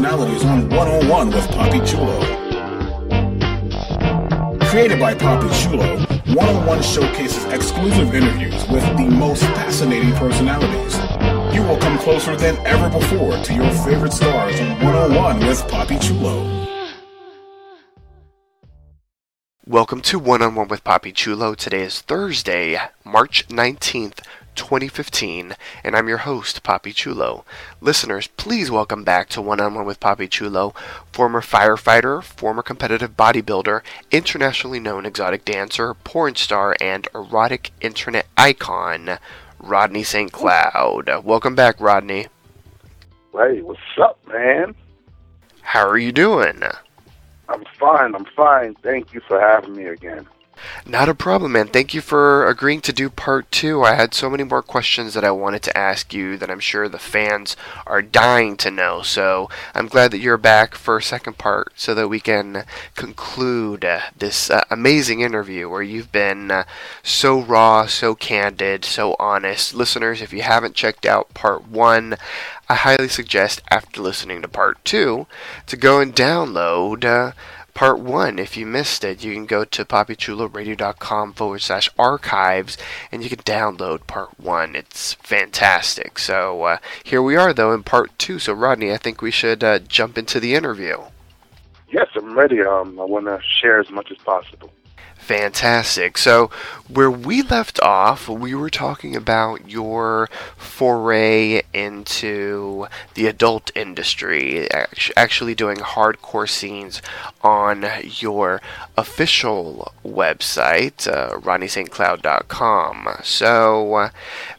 Personalities on One on One with Poppy Chulo. Created by Poppy Chulo, One on One showcases exclusive interviews with the most fascinating personalities. You will come closer than ever before to your favorite stars on One on One with Poppy Chulo. Welcome to One on One with Poppy Chulo. Today is Thursday, March 19th, 2015, and I'm your host, Poppy Chulo. Listeners, please welcome back to One on One with Poppy Chulo, former firefighter, former competitive bodybuilder, internationally known exotic dancer, porn star, and erotic internet icon, Rodney St. Cloud. Welcome back, Rodney. Hey, what's up, man? How are you doing? I'm fine. I'm fine. Thank you for having me again. Not a problem, man. Thank you for agreeing to do part two. I had so many more questions that I wanted to ask you that I'm sure the fans are dying to know. So I'm glad that you're back for a second part so that we can conclude uh, this uh, amazing interview where you've been uh, so raw, so candid, so honest. Listeners, if you haven't checked out part one, I highly suggest after listening to part two to go and download. Part one. If you missed it, you can go to poppychuloradio.com forward slash archives and you can download part one. It's fantastic. So uh, here we are, though, in part two. So, Rodney, I think we should uh, jump into the interview. Yes, I'm ready. Um, I want to share as much as possible. Fantastic. So, where we left off, we were talking about your foray into the adult industry, actually doing hardcore scenes on your official website, uh, RodneySt.Cloud.com. So, uh,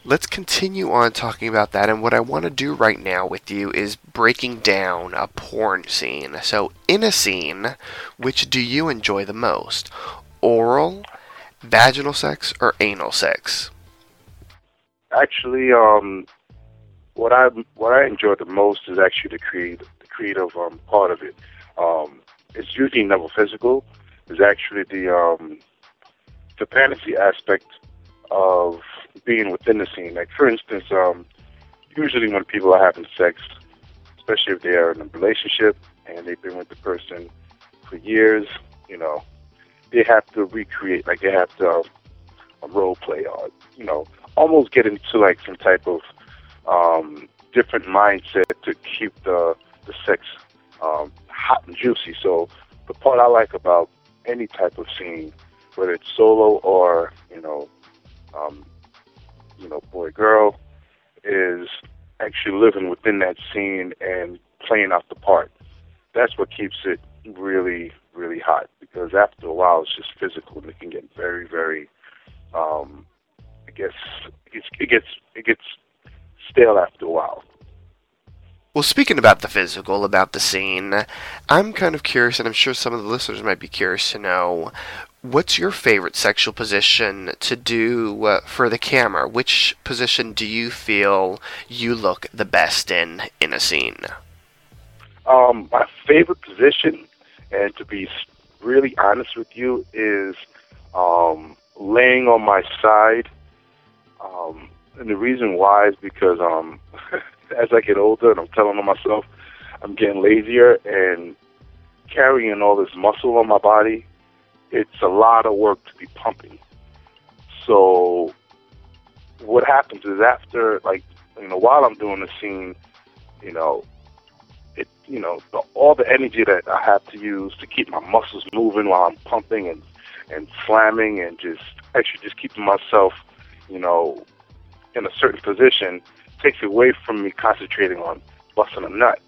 let's continue on talking about that. And what I want to do right now with you is breaking down a porn scene. So, in a scene, which do you enjoy the most? Oral, vaginal sex, or anal sex? Actually, um, what I what I enjoy the most is actually the creative the creative um, part of it. Um, it's usually never physical. It's actually the um, the fantasy aspect of being within the scene. Like for instance, um, usually when people are having sex, especially if they are in a relationship and they've been with the person for years, you know, they have to recreate, like they have to um, role play or you know, almost get into like some type of um, different mindset to keep the the sex um, hot and juicy. So the part I like about any type of scene, whether it's solo or you know, um, you know, boy girl, is actually living within that scene and playing out the part. That's what keeps it really, really hot because after a while it's just physical and it can get very, very, um, I guess it gets it gets it gets stale after a while. Well, speaking about the physical, about the scene, I'm kind of curious, and I'm sure some of the listeners might be curious to know what's your favorite sexual position to do uh, for the camera? Which position do you feel you look the best in in a scene? Um, my favorite position, and to be really honest with you, is um, laying on my side. Um, and the reason why is because um, as I get older, and I'm telling myself, I'm getting lazier and carrying all this muscle on my body. It's a lot of work to be pumping. So what happens is after, like, you know, while I'm doing the scene, you know, it, you know, the, all the energy that I have to use to keep my muscles moving while I'm pumping and and slamming and just actually just keeping myself, you know, in a certain position takes away from me concentrating on busting a nut.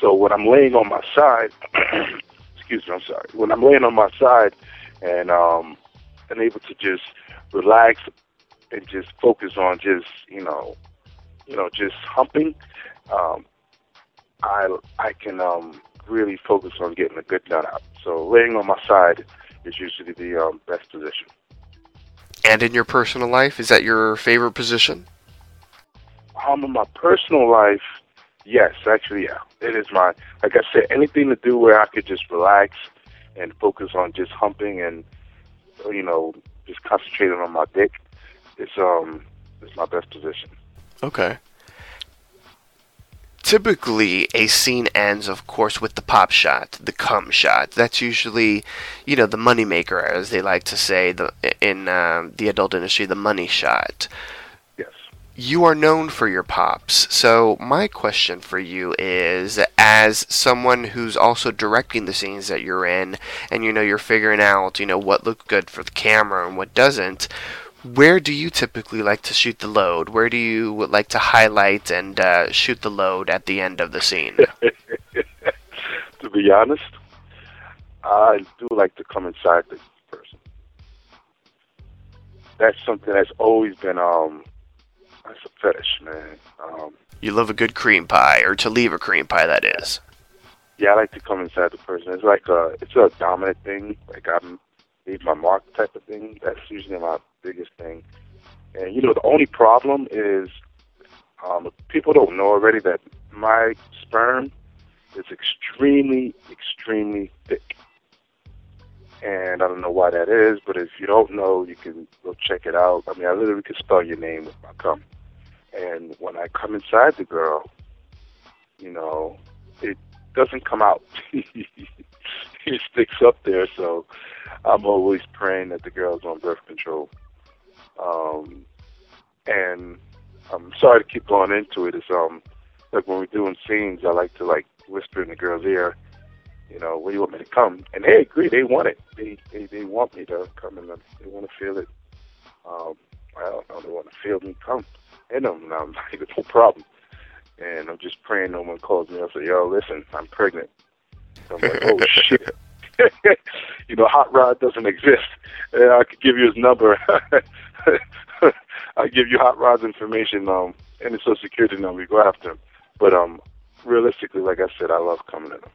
So when I'm laying on my side, excuse me, I'm sorry. When I'm laying on my side and um and able to just relax and just focus on just you know, you know, just humping, um, I I can um really focus on getting a good nut out. So laying on my side is usually the um, best position. And in your personal life, is that your favorite position? Um, in my personal life, yes, actually, yeah, it is my. Like I said, anything to do where I could just relax and focus on just humping and you know just concentrating on my dick. It's um, it's my best position. Okay. Typically, a scene ends, of course, with the pop shot, the cum shot. That's usually, you know, the moneymaker, as they like to say the, in uh, the adult industry, the money shot. Yes. You are known for your pops. So, my question for you is as someone who's also directing the scenes that you're in, and you know, you're figuring out, you know, what looks good for the camera and what doesn't, where do you typically like to shoot the load? Where do you like to highlight and uh, shoot the load at the end of the scene? to be honest, I do like to come inside the person. That's something that's always been um, that's a fetish, man. Um, You love a good cream pie, or to leave a cream pie, that is. yeah, I like to come inside the person. It's like a, it's a dominant thing. Like I'm leave my mark type of thing. That's usually my biggest thing. And you know, the only problem is um, people don't know already that my sperm is extremely, extremely thick. And I don't know why that is, but if you don't know, you can go check it out. I mean, I literally can spell your name with my cum. And when I come inside the girl, you know, it doesn't come out. it sticks up there, so I'm always praying that the girl's on birth control. Um, and I'm sorry to keep going into it. It's um like when we're doing scenes, I like to like whisper in the girl's ear, you know, where do you want me to come? And they agree, they want it. They they, they want me to come and they want to feel it. Um, I don't know, they want to feel me come in them, and I'm like, it's no problem. And I'm just praying no one calls me. I say, yo, listen, I'm pregnant. I'm like, oh shit. you know, Hot Rod doesn't exist. And I could give you his number. I give you Hot Rod's information, um, and his social security number. You go after him. But um, realistically, like I said, I love coming in them.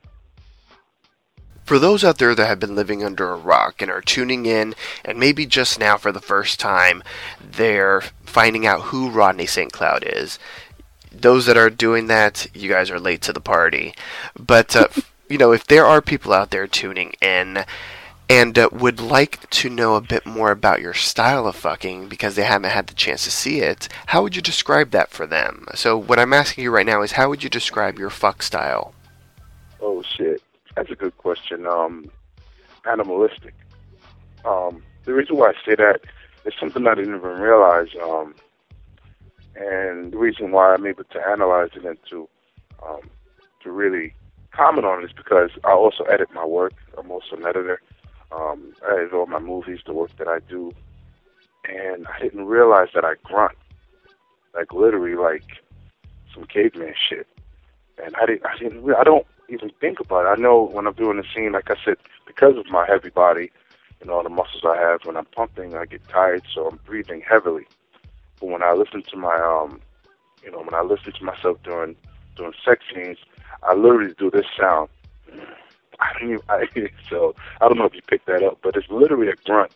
For those out there that have been living under a rock and are tuning in, and maybe just now for the first time, they're finding out who Rodney St. Cloud is. Those that are doing that, you guys are late to the party. But, uh, you know, if there are people out there tuning in and uh, would like to know a bit more about your style of fucking because they haven't had the chance to see it, how would you describe that for them? So, what I'm asking you right now is how would you describe your fuck style? Oh shit, that's a good question. Um, animalistic. Um, the reason why I say that is something I didn't even realize. Um, and the reason why I'm able to analyze it and to um, to really comment on it is because I also edit my work. I'm also an editor. Um, I edit all my movies, the work that I do, and I didn't realize that I grunt, like literally like some caveman shit. And I didn't, I didn't, I don't even think about it. I know when I'm doing a scene, like I said, because of my heavy body and all the muscles I have, when I'm pumping, I get tired, so I'm breathing heavily. But when I listen to my, um, you know, when I listen to myself doing doing sex scenes, I literally do this sound. I don't I, so I don't know if you picked that up, but it's literally a grunt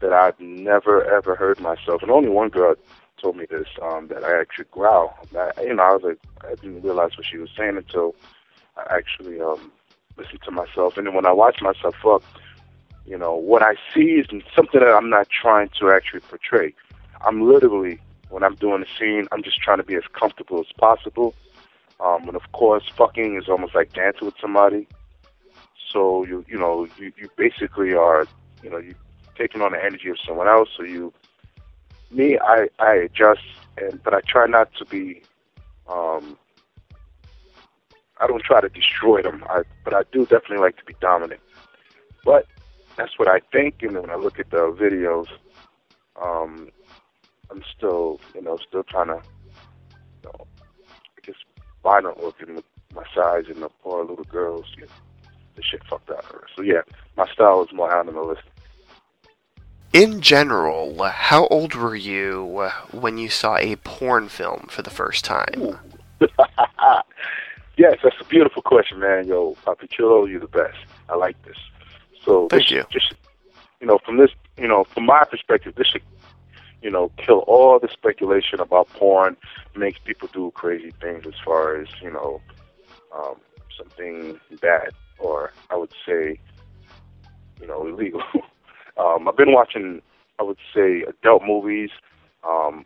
that I've never ever heard myself. And only one girl told me this, um, that I actually growl. You know, I was like, I didn't realize what she was saying until I actually um, listened to myself. And then when I watch myself up, you know, what I see is something that I'm not trying to actually portray. I'm literally, when I'm doing a scene, I'm just trying to be as comfortable as possible. Um, and of course, fucking is almost like dancing with somebody. So you, you know, you, you basically are, you know, you taking on the energy of someone else. So you, me, I, I adjust, and but I try not to be, um, I don't try to destroy them. I, but I do definitely like to be dominant. But that's what I think, and when I look at the videos, um, I'm still, you know, still trying to, violent looking with my size and the poor little girls get the shit fucked out of her. So yeah, my style is more animalistic. In general, how old were you when you saw a porn film for the first time? yes, that's a beautiful question, man. Yo, Papi Chulo, you're the best. I like this. So Thank this, you. Just, you know, from this, you know, from my perspective, this should, you know, kill all the speculation about porn. Makes people do crazy things as far as you know, um, something bad, or I would say, you know, illegal. um, I've been watching, I would say, adult movies. Um,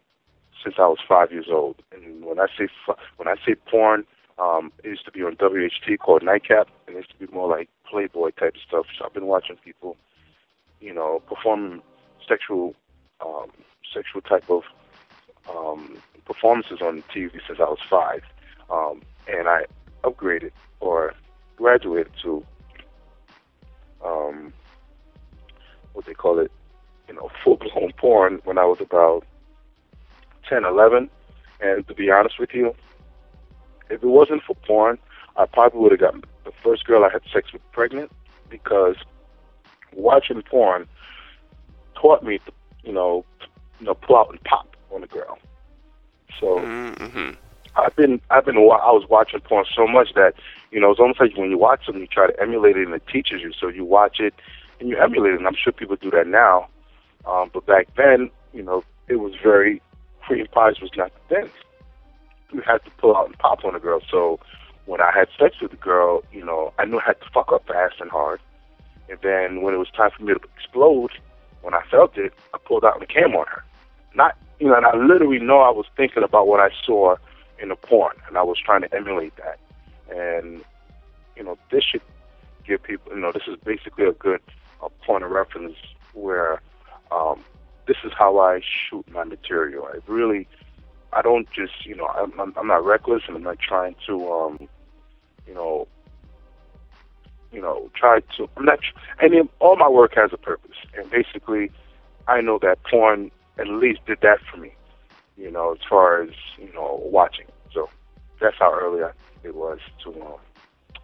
since I was five years old. And when I say when I say porn, um, it used to be on WHT called Nightcap, and it used to be more like Playboy type stuff. So I've been watching people, you know, performing sexual, um, sexual type of um, performances on TV since I was five, um, and I upgraded or graduated to um, what they call it, you know, full blown porn when I was about 10, 11. And to be honest with you, if it wasn't for porn, I probably would have gotten the first girl I had sex with pregnant because watching porn taught me to, you know, to, you know, pull out and pop on a girl. So Mm-hmm. I've been, I've been, I was watching porn so much that, you know, it's almost like when you watch something, you try to emulate it and it teaches you. So you watch it and you emulate it. And I'm sure people do that now. Um, but back then, you know, it was very, cream pies was not the thing. You had to pull out and pop on a girl. So when I had sex with a girl, you know, I knew I had to fuck up fast and hard. And then when it was time for me to explode, when I felt it, I pulled out and came on her. Not, you know, and I literally know I was thinking about what I saw in the porn, and I was trying to emulate that. And, you know, this should give people, you know, this is basically a good uh, point of reference where um, this is how I shoot my material. I really, I don't just, you know, I'm, I'm, I'm not reckless, and I'm not trying to, um, you know, you know, try to. I'm not. I mean, all my work has a purpose, and basically, I know that porn at least did that for me. You know, as far as you know, watching. So that's how early I, it was to um,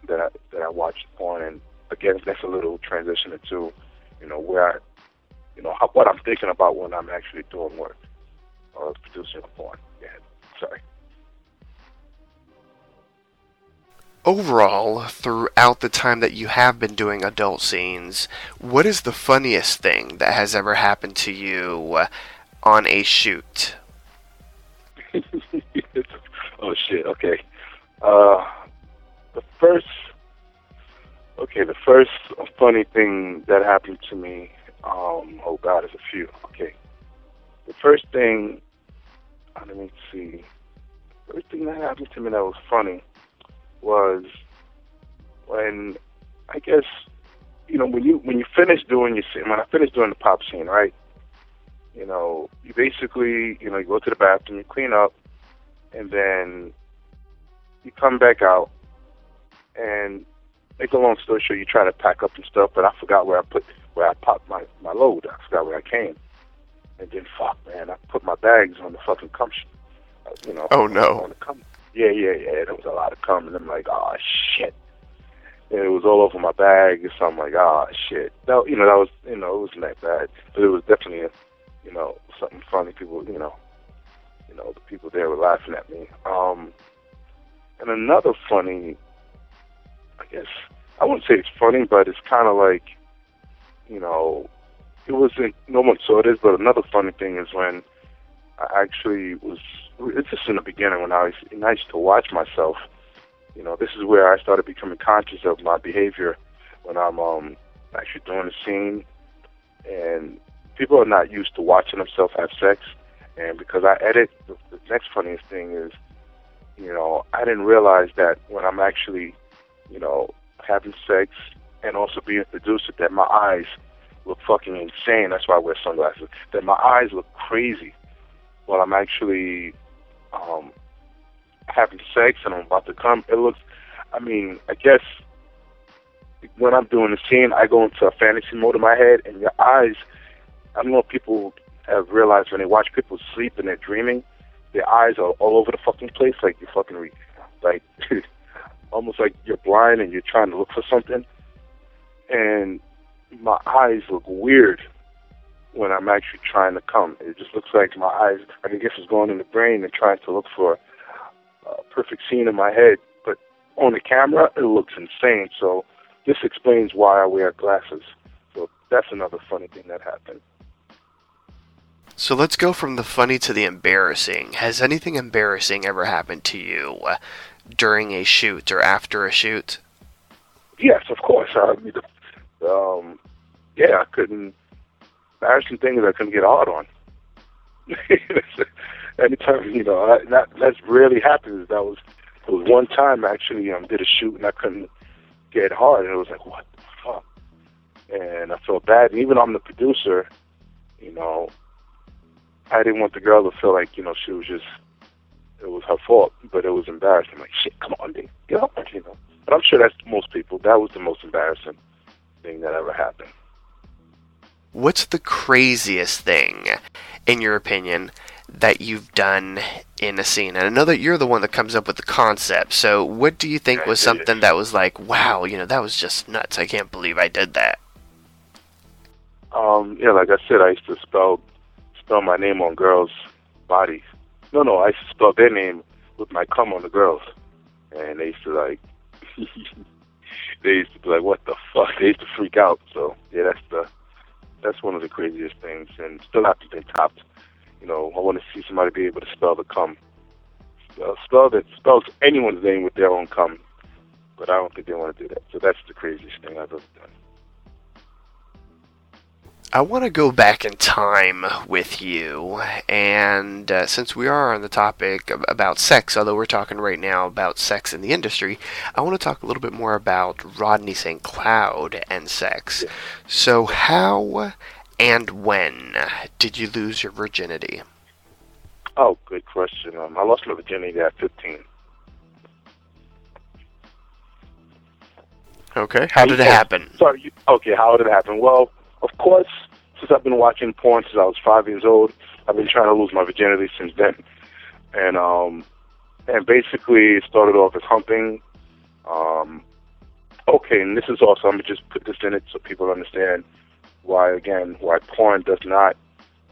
that I that I watched porn, and again, that's a little transition into, you know, where I, you know, how, what I'm thinking about when I'm actually doing work or producing a porn. Yeah, sorry. Overall, throughout the time that you have been doing adult scenes, what is the funniest thing that has ever happened to you on a shoot? oh shit. Okay. Uh, the first. Okay, the first funny thing that happened to me. Um, oh God, there's a few. Okay. The first thing. uh, Let me see. First thing that happened to me that was funny was when I guess you know when you when you finish doing your scene when I finished doing the pop scene, right? You know, you basically you know you go to the bathroom, you clean up, and then you come back out, and make a long story short, you try to pack up and stuff, but I forgot where I put where I popped my my load. I forgot where I came, and then fuck man, I put my bags on the fucking cum. sh- uh, You know. Oh, no. On the cum. Yeah, yeah, yeah. There was a lot of cum, and I'm like, oh shit. And it was all over my bag, so I'm like, oh shit. That, you know, that was, you know, it wasn't that bad, but it was definitely, a, you know, something funny. People, you know, you know, the people there were laughing at me. Um, and another funny, I guess, I wouldn't say it's funny, but it's kind of like, you know, it wasn't, no one saw this, but another funny thing is when I actually was, it's just in the beginning when I was, and I used to watch myself. You know, this is where I started becoming conscious of my behavior when I'm um, actually doing a scene. And people are not used to watching themselves have sex. And because I edit, the, the next funniest thing is, you know, I didn't realize that when I'm actually, you know, having sex and also being produced, that my eyes look fucking insane. That's why I wear sunglasses. That my eyes look crazy while I'm actually um, having sex and I'm about to come. It looks, I mean, I guess when I'm doing the scene, I go into a fantasy mode in my head, and your eyes. I don't know if people have realized when they watch people sleep and they're dreaming, their eyes are all over the fucking place, like you fucking re- like almost like you're blind and you're trying to look for something. And my eyes look weird when I'm actually trying to come. It just looks like my eyes, I guess, is going in the brain and trying to look for a perfect scene in my head. But on the camera, it looks insane. So this explains why I wear glasses. So that's another funny thing that happened. So let's go from the funny to the embarrassing. Has anything embarrassing ever happened to you uh, during a shoot or after a shoot? Yes, of course. I mean, um, yeah, I couldn't. Embarrassing thing is I couldn't get hard on. Anytime you know, I, that that's rarely happens. That was it was one time I actually um did a shoot and I couldn't get hard, and it was like what the fuck, and I felt bad. And even I'm the producer, you know, I didn't want the girl to feel like you know she was just it was her fault, but it was embarrassing. Like shit, come on, dude, get up, you know. But I'm sure that's most people. That was the most embarrassing thing that ever happened. What's the craziest thing, in your opinion, that you've done in a scene? And I know that you're the one that comes up with the concept. So, what do you think I was did it. something that was like, wow, you know, that was just nuts. I can't believe I did that. Um, yeah, like I said, I used to spell spell my name on girls' bodies. No, no, I used to spell their name with my cum on the girls, and they used to like, they used to be like, "What the fuck?" They used to freak out. So yeah, that's the that's one of the craziest things, and still have to been topped. You know, I want to see somebody be able to spell the cum. Spell, spell that spells anyone's name with their own cum, but I don't think they want to do that. So that's the craziest thing I've ever done. I want to go back in time with you, and uh, since we are on the topic ab- about sex, although we're talking right now about sex in the industry, I want to talk a little bit more about Rodney St. Cloud and sex. So, how and when did you lose your virginity? Oh, good question. Um, I lost my virginity at 15. Okay. How did it happen? Sorry. You, okay, how did it happen? Well, of course, since I've been watching porn since I was five years old, I've been trying to lose my virginity since then. And um, and basically, it started off as humping. Um, okay, and this is also I'm gonna just put this in it so people understand why again why porn does not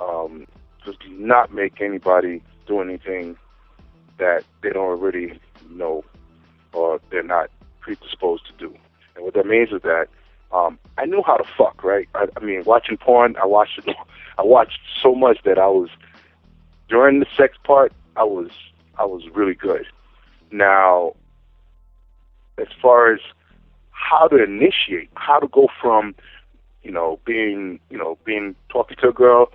um, does not make anybody do anything that they don't already know or they're not predisposed to do. And what that means is that um, I knew how to fuck, right? I, I mean, watching porn, I watched it. I watched so much that I was during the sex part, I was I was really good. Now, as far as how to initiate, how to go from, you know, being you know being talking to a girl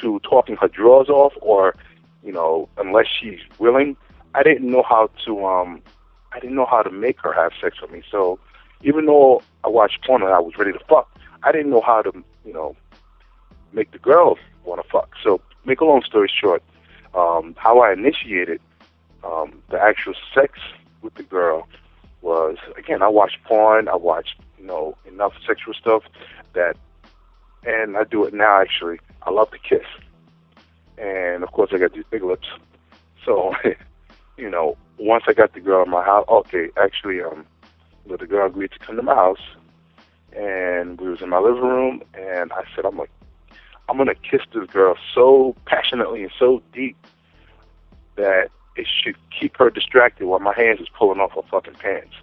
to talking her drawers off, or you know, unless she's willing, I didn't know how to um, I didn't know how to make her have sex with me. So even though I watched porn and I was ready to fuck, I didn't know how to, you know, make the girl want to fuck. So, make a long story short, um, how I initiated um, the actual sex with the girl was again I watched porn, I watched you know enough sexual stuff that, and I do it now actually. I love to kiss, and of course I got these big lips, so you know once I got the girl in my house, okay, actually um but the girl agreed to come to my house, and we was in my living room, and I said, I'm like, I'm gonna kiss this girl so passionately and so deep that it should keep her distracted while my hands is pulling off her fucking pants.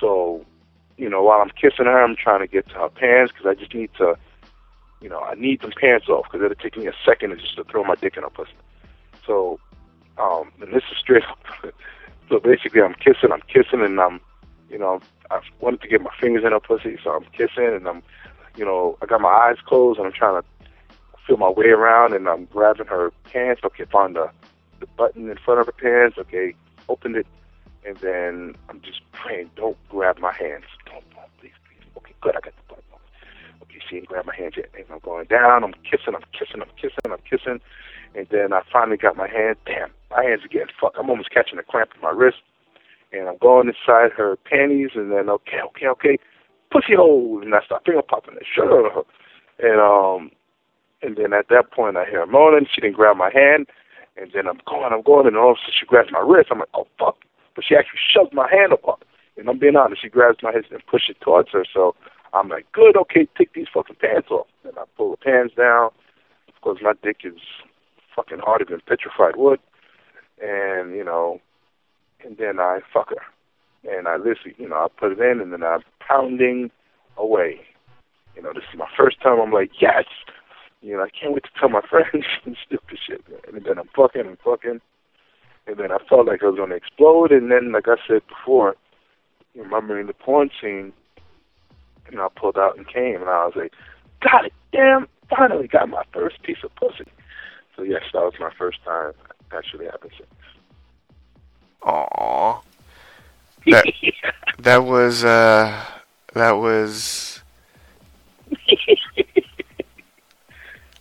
So, you know, while I'm kissing her, I'm trying to get to her pants because I just need to, you know, I need them pants off because it'll take me a second just to throw my dick in her pussy. So, um, and this is straight up. so basically, I'm kissing, I'm kissing, and I'm you know, I wanted to get my fingers in her pussy, so I'm kissing and I'm, you know, I got my eyes closed and I'm trying to feel my way around and I'm grabbing her pants. Okay, found the, the button in front of her pants. Okay, opened it, and then I'm just praying, don't grab my hands. Don't, don't, please, please. Okay, good, I got the button. Okay, she ain't grab my hands yet. And I'm going down, I'm kissing, I'm kissing, I'm kissing, I'm kissing. And then I finally got my hands. Damn, my hands are getting fucked. I'm almost catching a cramp in my wrist and I'm going inside her panties, and then okay, okay, okay, pussy hole, and I start finger popping it, sure, and um, and then at that point I hear her moaning. She didn't grab my hand, and then I'm going, I'm going, and all of a sudden she grabs my wrist. I'm like, oh fuck! But she actually shoved my hand apart. And I'm being honest, she grabs my hand and pushes it towards her. So I'm like, good, okay, take these fucking pants off. And I pull the pants down. Of course, my dick is fucking harder than petrified wood. And, you know, and then I fuck her. And I literally, you know, I put it in and then I'm pounding away. You know, this is my first time. I'm like, yes! You know, I can't wait to tell my friends and stupid shit. And then I'm fucking and fucking. And then I felt like I was to explode. And then, like I said before, remembering the porn scene, you know, I pulled out and came. And I was like, God damn, finally got my first piece of pussy. So, yes, that was my first time actually having sex. Aw. That that was uh that was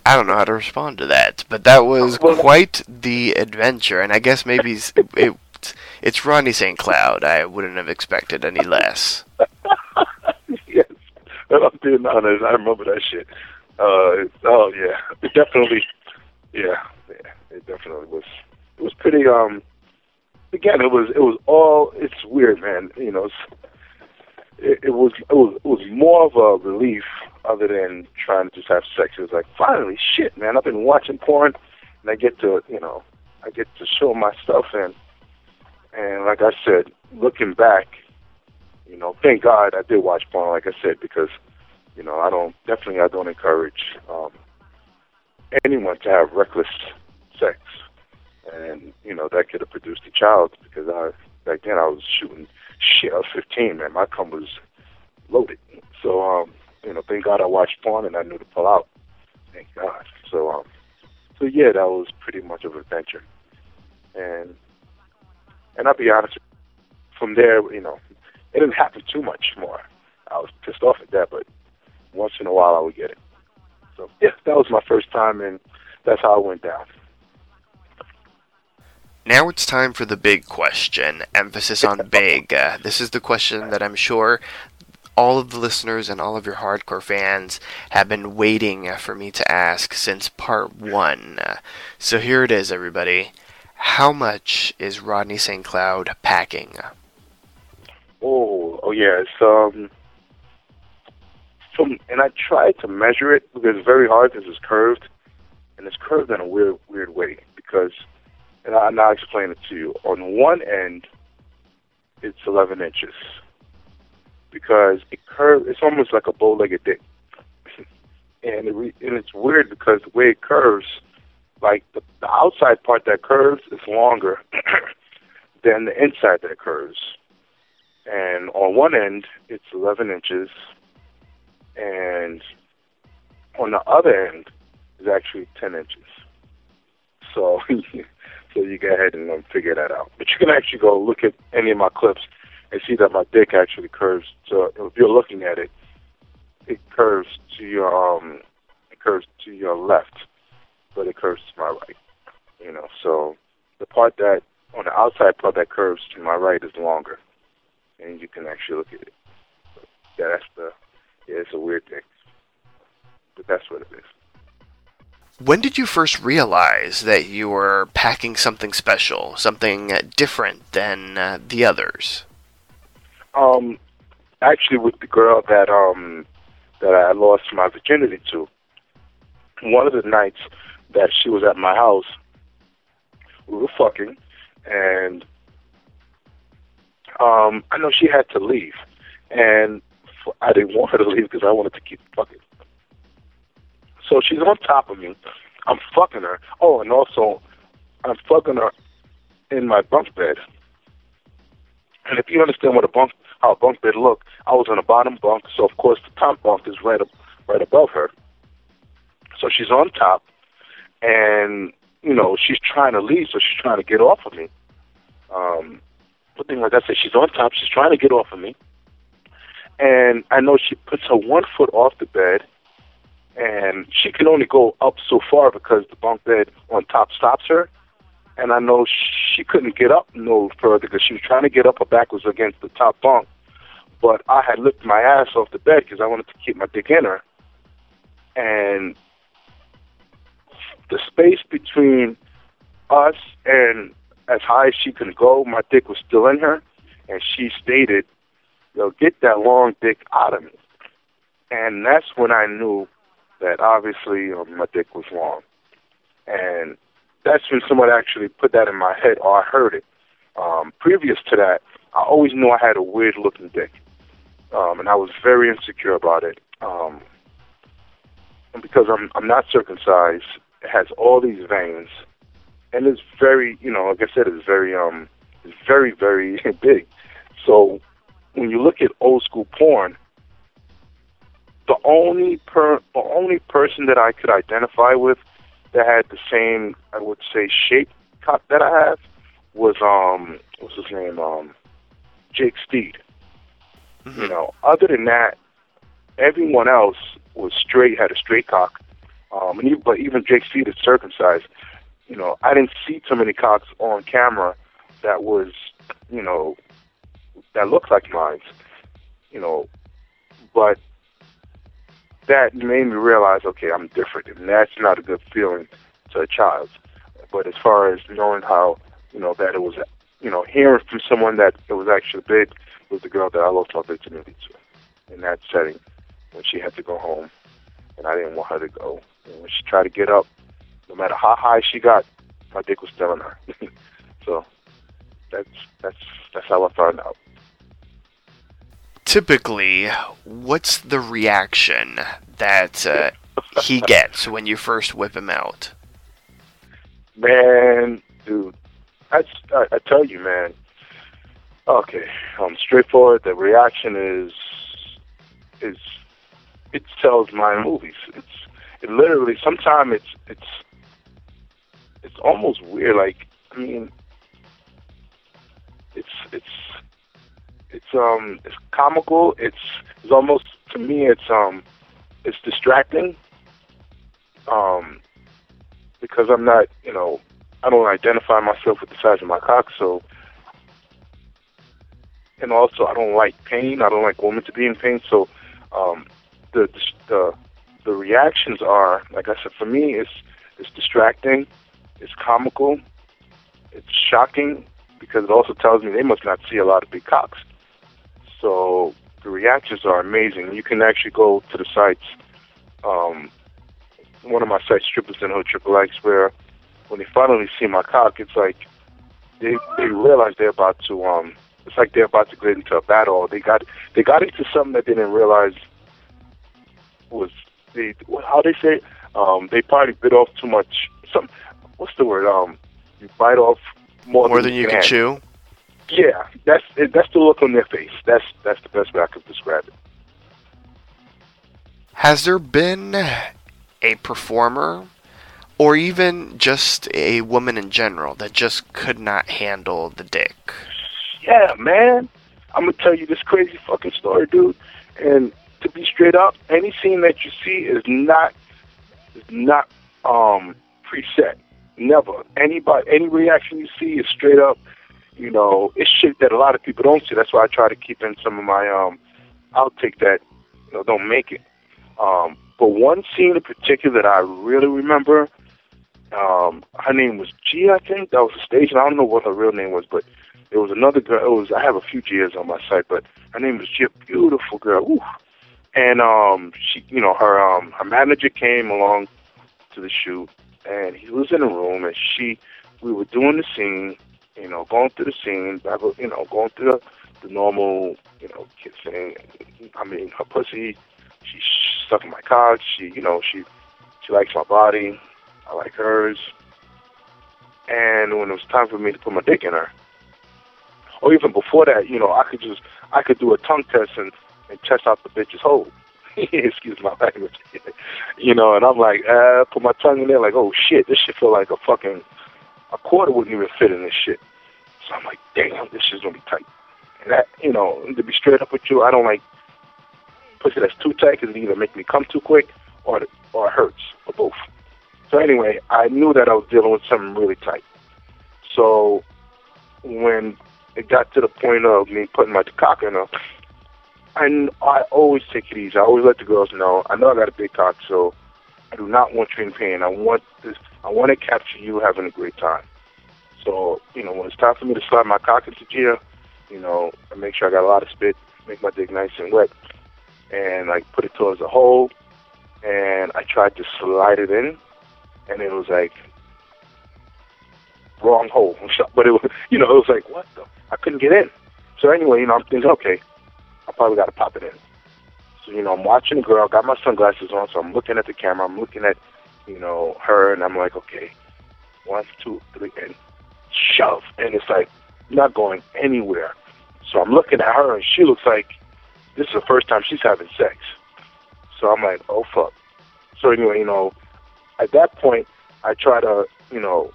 I don't know how to respond to that, but that was quite the adventure, and I guess maybe it, it's Ronnie St. Cloud. I wouldn't have expected any less. yes. And I'm being honest, I remember that shit. Uh, oh yeah, it definitely, yeah, yeah, it definitely was. It was pretty. Um, again, it was it was all. It's weird, man. You know, it, it was it was it was more of a relief other than trying to just have sex. It was like finally, shit, man. I've been watching porn, and I get to you know, I get to show my stuff and and like I said, looking back, you know, thank God I did watch porn, like I said, because, you know, I don't definitely I don't encourage um, anyone to have reckless sex, and you know that could have produced a child because I back then I was shooting shit. I was 15, man. My cum was loaded, so um, you know, thank God I watched porn and I knew to pull out. Thank God. So um, so yeah, that was pretty much of an adventure, and and I'll be honest, from there, you know, it didn't happen too much more. I was pissed off at that, but once in a while I would get it. So yeah, that was my first time, and that's how it went down. Now it's time for the big question. Emphasis on big. Uh, this is the question that I'm sure all of the listeners and all of your hardcore fans have been waiting for me to ask since part one. So here it is, everybody. How much is Rodney St. Cloud packing? Oh, oh yeah, it's um, and I tried to measure it because it's very hard because it's curved, and it's curved in a weird, weird way because, and I now explain it to you. On one end, it's 11 inches because it curves. It's almost like a bow-legged dick, and it re, and it's weird because the way it curves, like the, the outside part that curves is longer than the inside that curves and on one end it's 11 inches, and on the other end is actually 10 inches. So, so you go ahead and um, figure that out. But you can actually go look at any of my clips and see that my dick actually curves. So if you're looking at it, it curves to your um, it curves to your left, but it curves to my right. You know, so the part that on the outside part that curves to my right is longer and you can actually look at it. So, yeah, that's the yeah, it's a weird thing, but that's what it is. When did you first realize that you were packing something special, something different than uh, the others? Um, actually, with the girl that um that I lost my virginity to, one of the nights that she was at my house, we were fucking, and um, I know she had to leave, and I didn't want her to leave because I wanted to keep fucking. So she's on top of me. I'm fucking her. Oh, and also, I'm fucking her in my bunk bed. And if you understand what a bunk, how a bunk bed look, I was on the bottom bunk, so of course the top bunk is right up, right above her. So she's on top, and you know she's trying to leave, so she's trying to get off of me. Um, but then, like I said, she's on top. She's trying to get off of me, and I know she puts her one foot off the bed, and she can only go up so far because the bunk bed on top stops her. And I know she couldn't get up no further because she was trying to get up Her back was against the top bunk. But I had lifted my ass off the bed because I wanted to keep my dick in her. And the space between us and as high as she could go, my dick was still in her, and she stated, "Yo, get that long dick out of me." And that's when I knew that obviously um, my dick was long, and that's when someone actually put that in my head, or I heard it. Um, previous to that, I always knew I had a weird looking dick, um, and I was very insecure about it. Um, and because I'm I'm not circumcised, it has all these veins, and it's very, you know, like I said, it's very um, it's very very big. So when you look at old school porn, the only per the only person that I could identify with that had the same, I would say, shape cock that I have was um, what's his name? Um, Jake Steed. You know, other than that, everyone else was straight, had a straight cock. Um, and even, but even Jake Steed is circumcised. You know, I didn't see too many cocks on camera that was, you know, that looked like mine. You know, but that made me realize, okay, I'm different, and that's not a good feeling to a child. But as far as knowing how, you know, that it was, you know, hearing from someone that it was actually big was the girl that I lost my virginity to in that setting when she had to go home, and I didn't want her to go. And when she tried to get up, no matter how high she got, my dick was still in her. so that's that's that's how I found out. Typically, what's the reaction that uh, he gets when you first whip him out? Man, dude, I, I, I tell you, man. Okay, um, straightforward. The reaction is is it sells my movies. It's it literally. Sometimes it's it's it's almost weird. Like I mean, it's it's it's um it's comical. It's it's almost to me. It's um it's distracting. Um, because I'm not, you know, I don't identify myself with the size of my cock, so. And also, I don't like pain. I don't like women to be in pain. So, um, the the the reactions are, like I said, for me, it's it's distracting, it's comical, it's shocking because it also tells me they must not see a lot of big cocks. So the reactions are amazing. You can actually go to the sites. Um, one of my sites, Strippers in Hood Triple X, where when they finally see my cock, it's like they they realize they're about to um. It's like they're about to get into a battle. They got they got into something that they didn't realize was they how they say it? um they probably bit off too much some what's the word um you bite off more, More than you can handle. chew? Yeah, that's that's the look on their face. That's that's the best way I could describe it. Has there been a performer or even just a woman in general that just could not handle the dick? Yeah, man. I'm gonna tell you this crazy fucking story, dude. And to be straight up, any scene that you see is not is not um preset. Never. Anybody any reaction you see is straight up, you know, it's shit that a lot of people don't see. That's why I try to keep in some of my um outtake that you know don't make it. Um but one scene in particular that I really remember, um, her name was G, I think. That was the stage, and I don't know what her real name was, but there was another girl. It was I have a few Gias on my site, but her name was G, a beautiful girl. Ooh. And um, she, you know, her um, her manager came along to the shoot, and he was in the room, and she, we were doing the scene, you know, going through the scene, back- you know, going through the, the normal, you know, kissing. I mean, her pussy, she's sucking my cock. She, you know, she, she likes my body. I like hers. And when it was time for me to put my dick in her, or even before that, you know, I could just, I could do a tongue test and, and test out the bitch's hole. Excuse my language. you know, and I'm like, uh, put my tongue in there, like, oh shit, this shit feel like a fucking, a quarter wouldn't even fit in this shit. So I'm like, damn, this shit's gonna be tight. And that, you know, to be straight up with you, I don't like pussy that's too tight because it either make me come too quick or or it hurts or both. So anyway, I knew that I was dealing with something really tight. So when it got to the point of me putting my cock in her, I I always take it easy. I always let the girls know. I know I got a big cock, so I do not want you in pain. I want this I want to capture you having a great time. So, you know, when it's time for me to slide my cock into gear, you know, I make sure I got a lot of spit, make my dick nice and wet, and like put it towards the hole, and I tried to slide it in, and it was like wrong hole. But it was, you know, it was like what the? I couldn't get in. So anyway, you know, I'm thinking, okay, I probably got to pop it in. So you know, I'm watching the girl, got my sunglasses on, so I'm looking at the camera, I'm looking at, you know, her, and I'm like, okay, one, two, three, and shove, and it's like not going anywhere. So I'm looking at her, and she looks like this is the first time she's having sex. So I'm like, oh fuck. So anyway, you know, at that point, I try to, you know,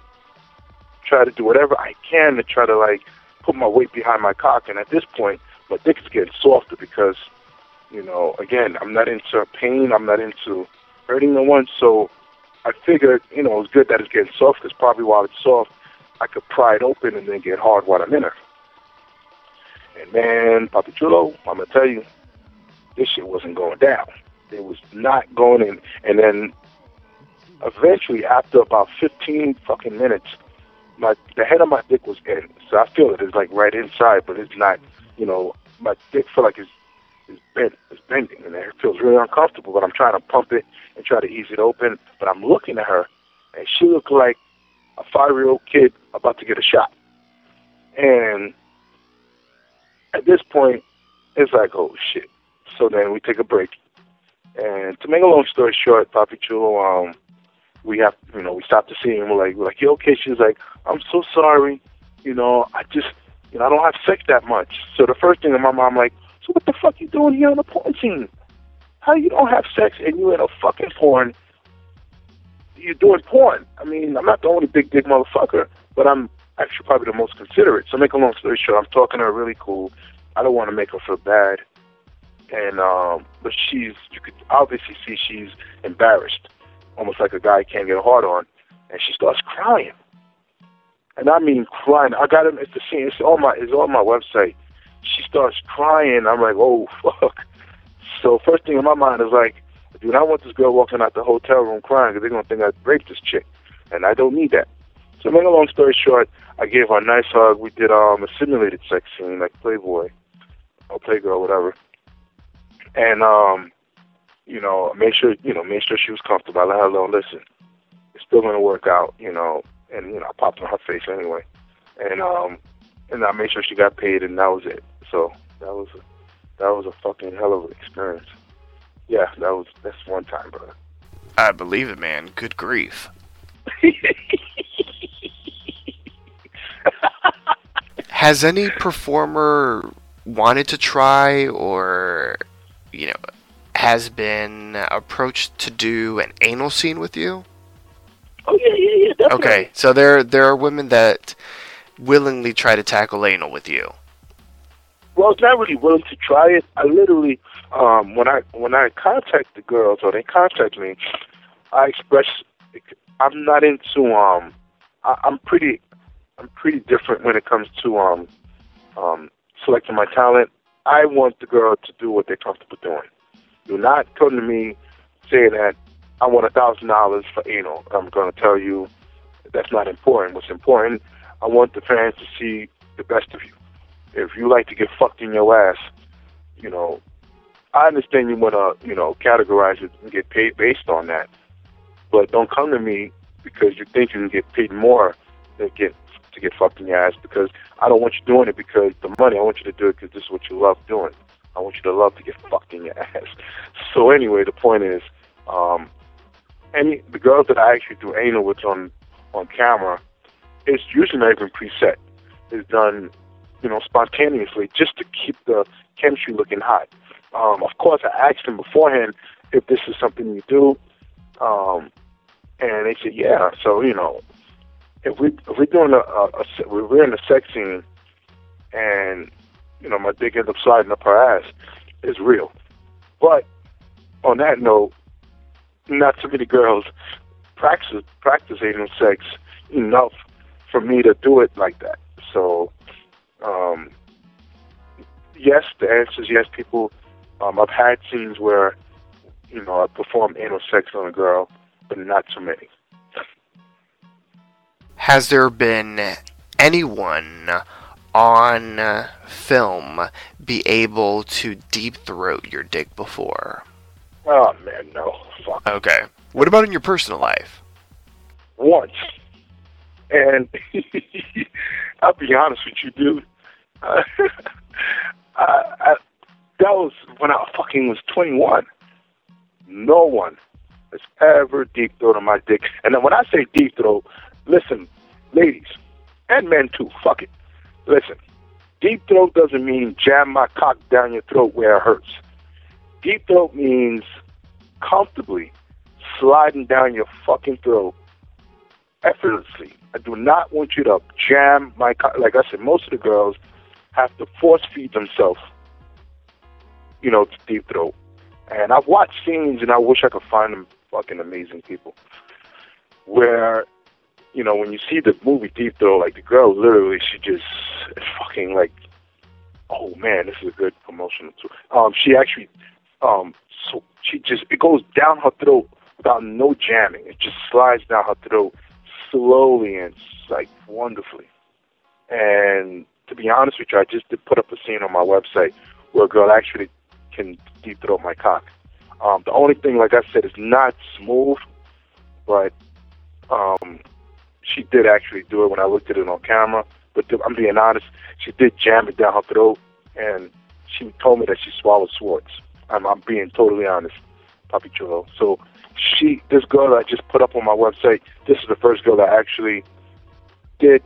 try to do whatever I can to try to like put my weight behind my cock. And at this point, my dick is getting softer because, you know, again, I'm not into pain. I'm not into hurting no one. So I figured, you know, it's good that it's getting soft because probably while it's soft, I could pry it open and then get hard while I'm in her. And man, Papi Chulo, I'm gonna tell you, this shit wasn't going down. It was not going in. And then eventually, after about 15 fucking minutes, my the head of my dick was in. So I feel it is like right inside, but it's not. You know, my dick feel like it's is bent, it's bending, and it feels really uncomfortable. But I'm trying to pump it and try to ease it open. But I'm looking at her, and she looked like a five-year-old kid about to get a shot. And at this point, it's like, oh shit. So then we take a break. And to make a long story short, Papi Chulo, um, we have, you know, we stopped the scene. And we're like, we're like, you okay? She's like, I'm so sorry. You know, I just, you know, I don't have sex that much. So the first thing in my I'm like, so what the fuck you doing here on the porn scene? How you don't have sex and you in a fucking porn? You're doing porn. I mean, I'm not the only big dick motherfucker, but I'm actually probably the most considerate. So make a long story short, I'm talking to her really cool. I don't want to make her feel bad. And um but she's you could obviously see she's embarrassed. Almost like a guy can't get a hard on. And she starts crying. And I mean crying. I got it at the scene, it's on my it's on my website. She starts crying, I'm like, Oh fuck. So first thing in my mind is like, dude, I want this girl walking out the hotel room crying because they're gonna think I raped this chick. And I don't need that. So make a long story short, I gave her a nice hug. We did um a simulated sex scene like Playboy or Playgirl, whatever. And um, you know, made sure you know, made sure she was comfortable. I let her know, listen, it's still gonna work out, you know, and you know, I popped on her face anyway. And um and I made sure she got paid and that was it. So that was a, that was a fucking hell of an experience. Yeah, that was that's one time, brother. I believe it, man. Good grief. Has any performer wanted to try or, you know, has been approached to do an anal scene with you? Oh yeah, yeah, yeah, definitely. Okay, so there there are women that willingly try to tackle anal with you. Well, it's not really willing to try it. I literally, um, when I when I contact the girls or they contact me, I express I'm not into um, I, I'm pretty I'm pretty different when it comes to um, um, selecting my talent. I want the girl to do what they're comfortable doing. Do not come to me saying that I want a thousand dollars for anal. I'm going to tell you that's not important. What's important, I want the fans to see the best of you. If you like to get fucked in your ass, you know, I understand you want to, you know, categorize it and get paid based on that. But don't come to me because you think you can get paid more than get to get fucked in your ass because I don't want you doing it because the money. I want you to do it because this is what you love doing. I want you to love to get fucked in your ass. So anyway, the point is, um, any the girls that I actually do anal with on on camera, it's usually not even preset. It's done, you know, spontaneously just to keep the chemistry looking hot. Um, of course, I asked them beforehand if this is something you do, um, and they said yeah. So you know, if we if we're doing a, a, a we're in a sex scene, and you know my dick ends up sliding up her ass, is real. But on that note, not too many girls practice anal sex enough for me to do it like that. So, um, yes, the answer is yes. People, um, I've had scenes where, you know, I performed anal sex on a girl, but not too many. Has there been anyone on film be able to deep throat your dick before? Oh man, no, fuck. Okay. What about in your personal life? Once, and I'll be honest with you, dude. Uh, I, I, that was when I fucking was 21. No one has ever deep throated my dick. And then when I say deep throat, listen, ladies and men too. Fuck it. Listen, deep throat doesn't mean jam my cock down your throat where it hurts. Deep throat means comfortably sliding down your fucking throat effortlessly. I do not want you to jam my. Like I said, most of the girls have to force feed themselves, you know, to deep throat. And I've watched scenes, and I wish I could find them fucking amazing people, where, you know, when you see the movie Deep Throat, like the girl literally, she just is fucking like, oh man, this is a good promotional tool. Um, she actually, um, so she just it goes down her throat without no jamming. It just slides down her throat slowly and like wonderfully. And to be honest with you, I just did put up a scene on my website where a girl actually can deep throat my cock. Um, the only thing, like I said, is not smooth, but um, she did actually do it when I looked at it on camera. But to, I'm being honest, she did jam it down her throat, and she told me that she swallowed swords. I'm, I'm being totally honest, Papi Chulo. So she, this girl that I just put up on my website, this is the first girl that actually did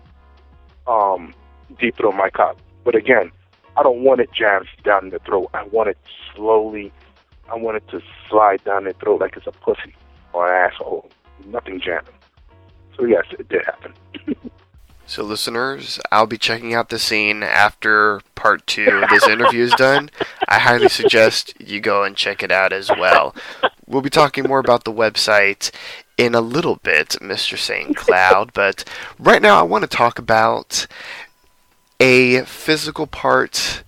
um, deep throat my cock. But again, I don't want it jammed down the throat. I want it slowly. I want it to slide down the throat like it's a pussy or an asshole. Nothing jamming. So yes, it did happen. So, listeners, I'll be checking out the scene after part two of this interview is done. I highly suggest you go and check it out as well. We'll be talking more about the website in a little bit, Mr. St. Cloud, but right now I want to talk about a physical part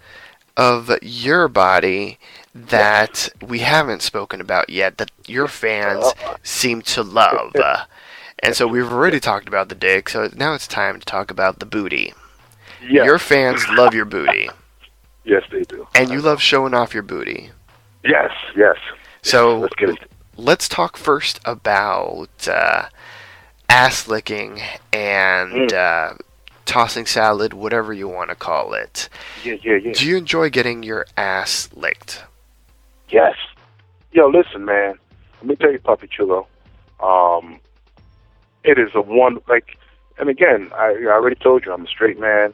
of your body that we haven't spoken about yet that your fans seem to love. And so we've already talked about the dick, so now it's time to talk about the booty. Yes. Your fans love your booty, yes, they do. and you love showing off your booty. Yes, yes. So Let's get it. let's talk first about uh, ass licking and Mm. uh, tossing salad, whatever you want to call it. Yeah, yeah, yeah. Do you enjoy getting your ass licked? Yes. Yo, listen, man. Let me tell you, Papi Chulo. Um, it is a one like, and again, I, I already told you I'm a straight man,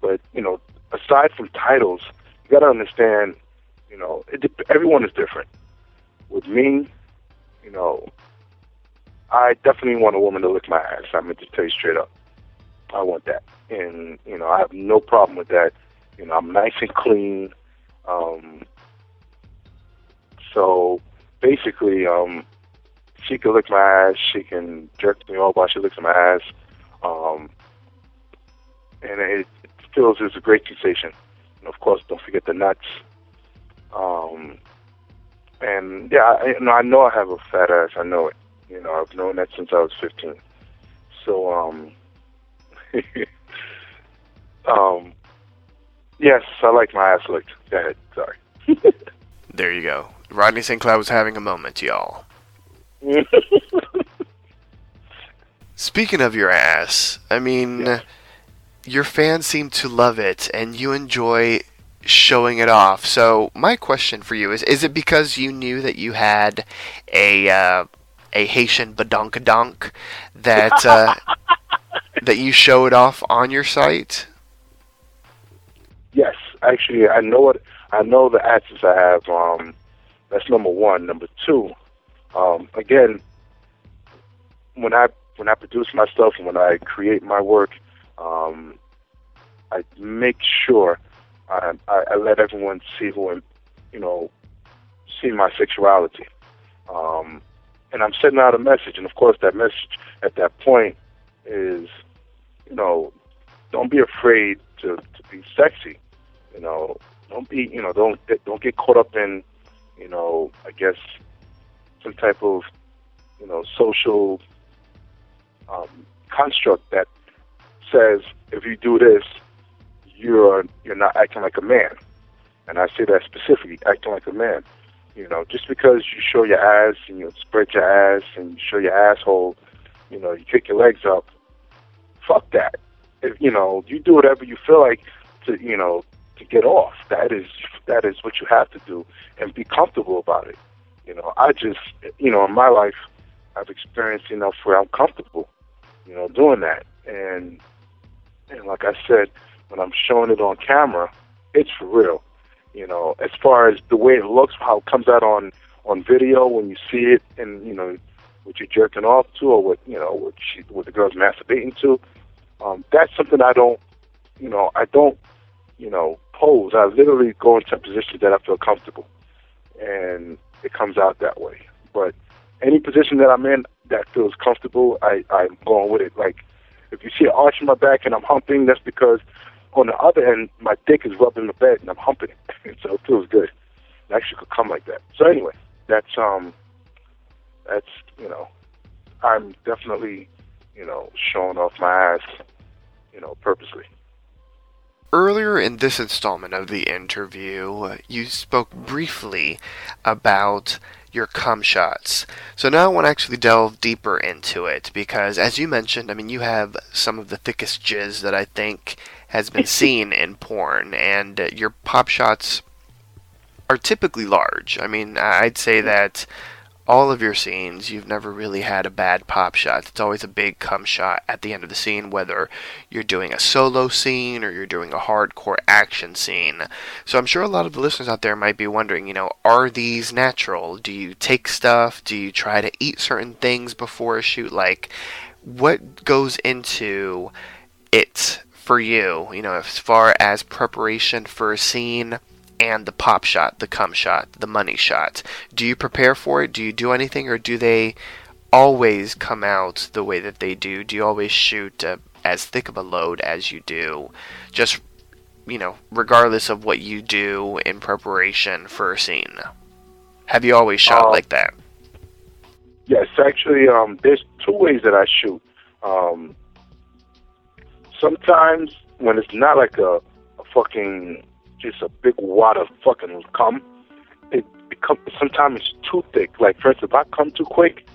but you know, aside from titles, you got to understand, you know, it, everyone is different. With me, you know, I definitely want a woman to lick my ass. I'm going to tell you straight up. I want that, and you know, I have no problem with that. You know, I'm nice and clean. Um, so basically, um, she can lick my ass. She can jerk me off while she licks my ass. Um, and it, it feels as a great sensation. And of course, don't forget the nuts. Um, and yeah, I, you know, I know I have a fat ass. I know it. You know, I've known that since I was 15. So, um, um, yes, I like my ass licked. Go ahead. Sorry. There you go. Rodney St. Cloud was having a moment, y'all. Speaking of your ass, I mean, your fans seem to love it, and you enjoy showing it off. So my question for you is: Is it because you knew that you had a uh, a Haitian badonkadonk that uh, that you show it off on your site? Yes, actually, I know what I know the access I have. Um, that's number one. Number two, um, again, when I when I produce my stuff and when I create my work, um, I make sure I, I, let everyone see who I'm, you know, see my sexuality. Um, and I'm sending out a message, and of course, that message at that point is, you know, don't be afraid to, to be sexy. You know, don't be, you know, don't don't get caught up in, you know, I guess some type of, you know, social um, construct that says if you do this, you're you're not acting like a man. And I say that specifically, acting like a man. You know, just because you show your ass and you spread your ass and you show your asshole, you know, you kick your legs up. Fuck that. If you know, you do whatever you feel like to, you know, to get off. That is that is what you have to do, and be comfortable about it. You know, I just, you know, in my life, I've experienced enough where I'm comfortable, you know, doing that. And and like I said, when I'm showing it on camera, it's real. You know, as far as the way it looks, how it comes out on on video when you see it, and you know, what you're jerking off to, or what you know, what she, what the girl's masturbating to. Um, that's something I don't, you know, I don't, you know, pose. I literally go into positions that I feel comfortable, and it comes out that way. But any position that I'm in that feels comfortable, I I'm going with it. Like if you see an arch in my back and I'm humping, that's because on the other end, my dick is rubbing the bed and I'm humping it, so it feels good. It actually could come like that. So anyway, that's um, that's you know, I'm definitely you know showing off my ass, you know, purposely. Earlier in this installment of the interview, you spoke briefly about your cum shots. So now I want to actually delve deeper into it because, as you mentioned, I mean, you have some of the thickest jizz that I think has been seen in porn, and uh, your pop shots are typically large. I mean, I'd say that all of your scenes, you've never really had a bad pop shot. It's always a big cum shot at the end of the scene, whether you're doing a solo scene or you're doing a hardcore action scene. So I'm sure a lot of the listeners out there might be wondering, you know, are these natural? Do you take stuff? Do you try to eat certain things before a shoot? Like, what goes into it for you, you know, as far as preparation for a scene? and the pop shot, the cum shot, the money shot. Do you prepare for it? Do you do anything, or do they always come out the way that they do? Do you always shoot uh, as thick of a load as you do? Just, you know, regardless of what you do in preparation for a scene. Have you always shot Uh, like that? Yes, actually, um, there's two ways that I shoot. Um, sometimes when it's not like a, a fucking just a big wad of fucking cum, it becomes sometimes it's too thick. Like for instance, if I come too quick,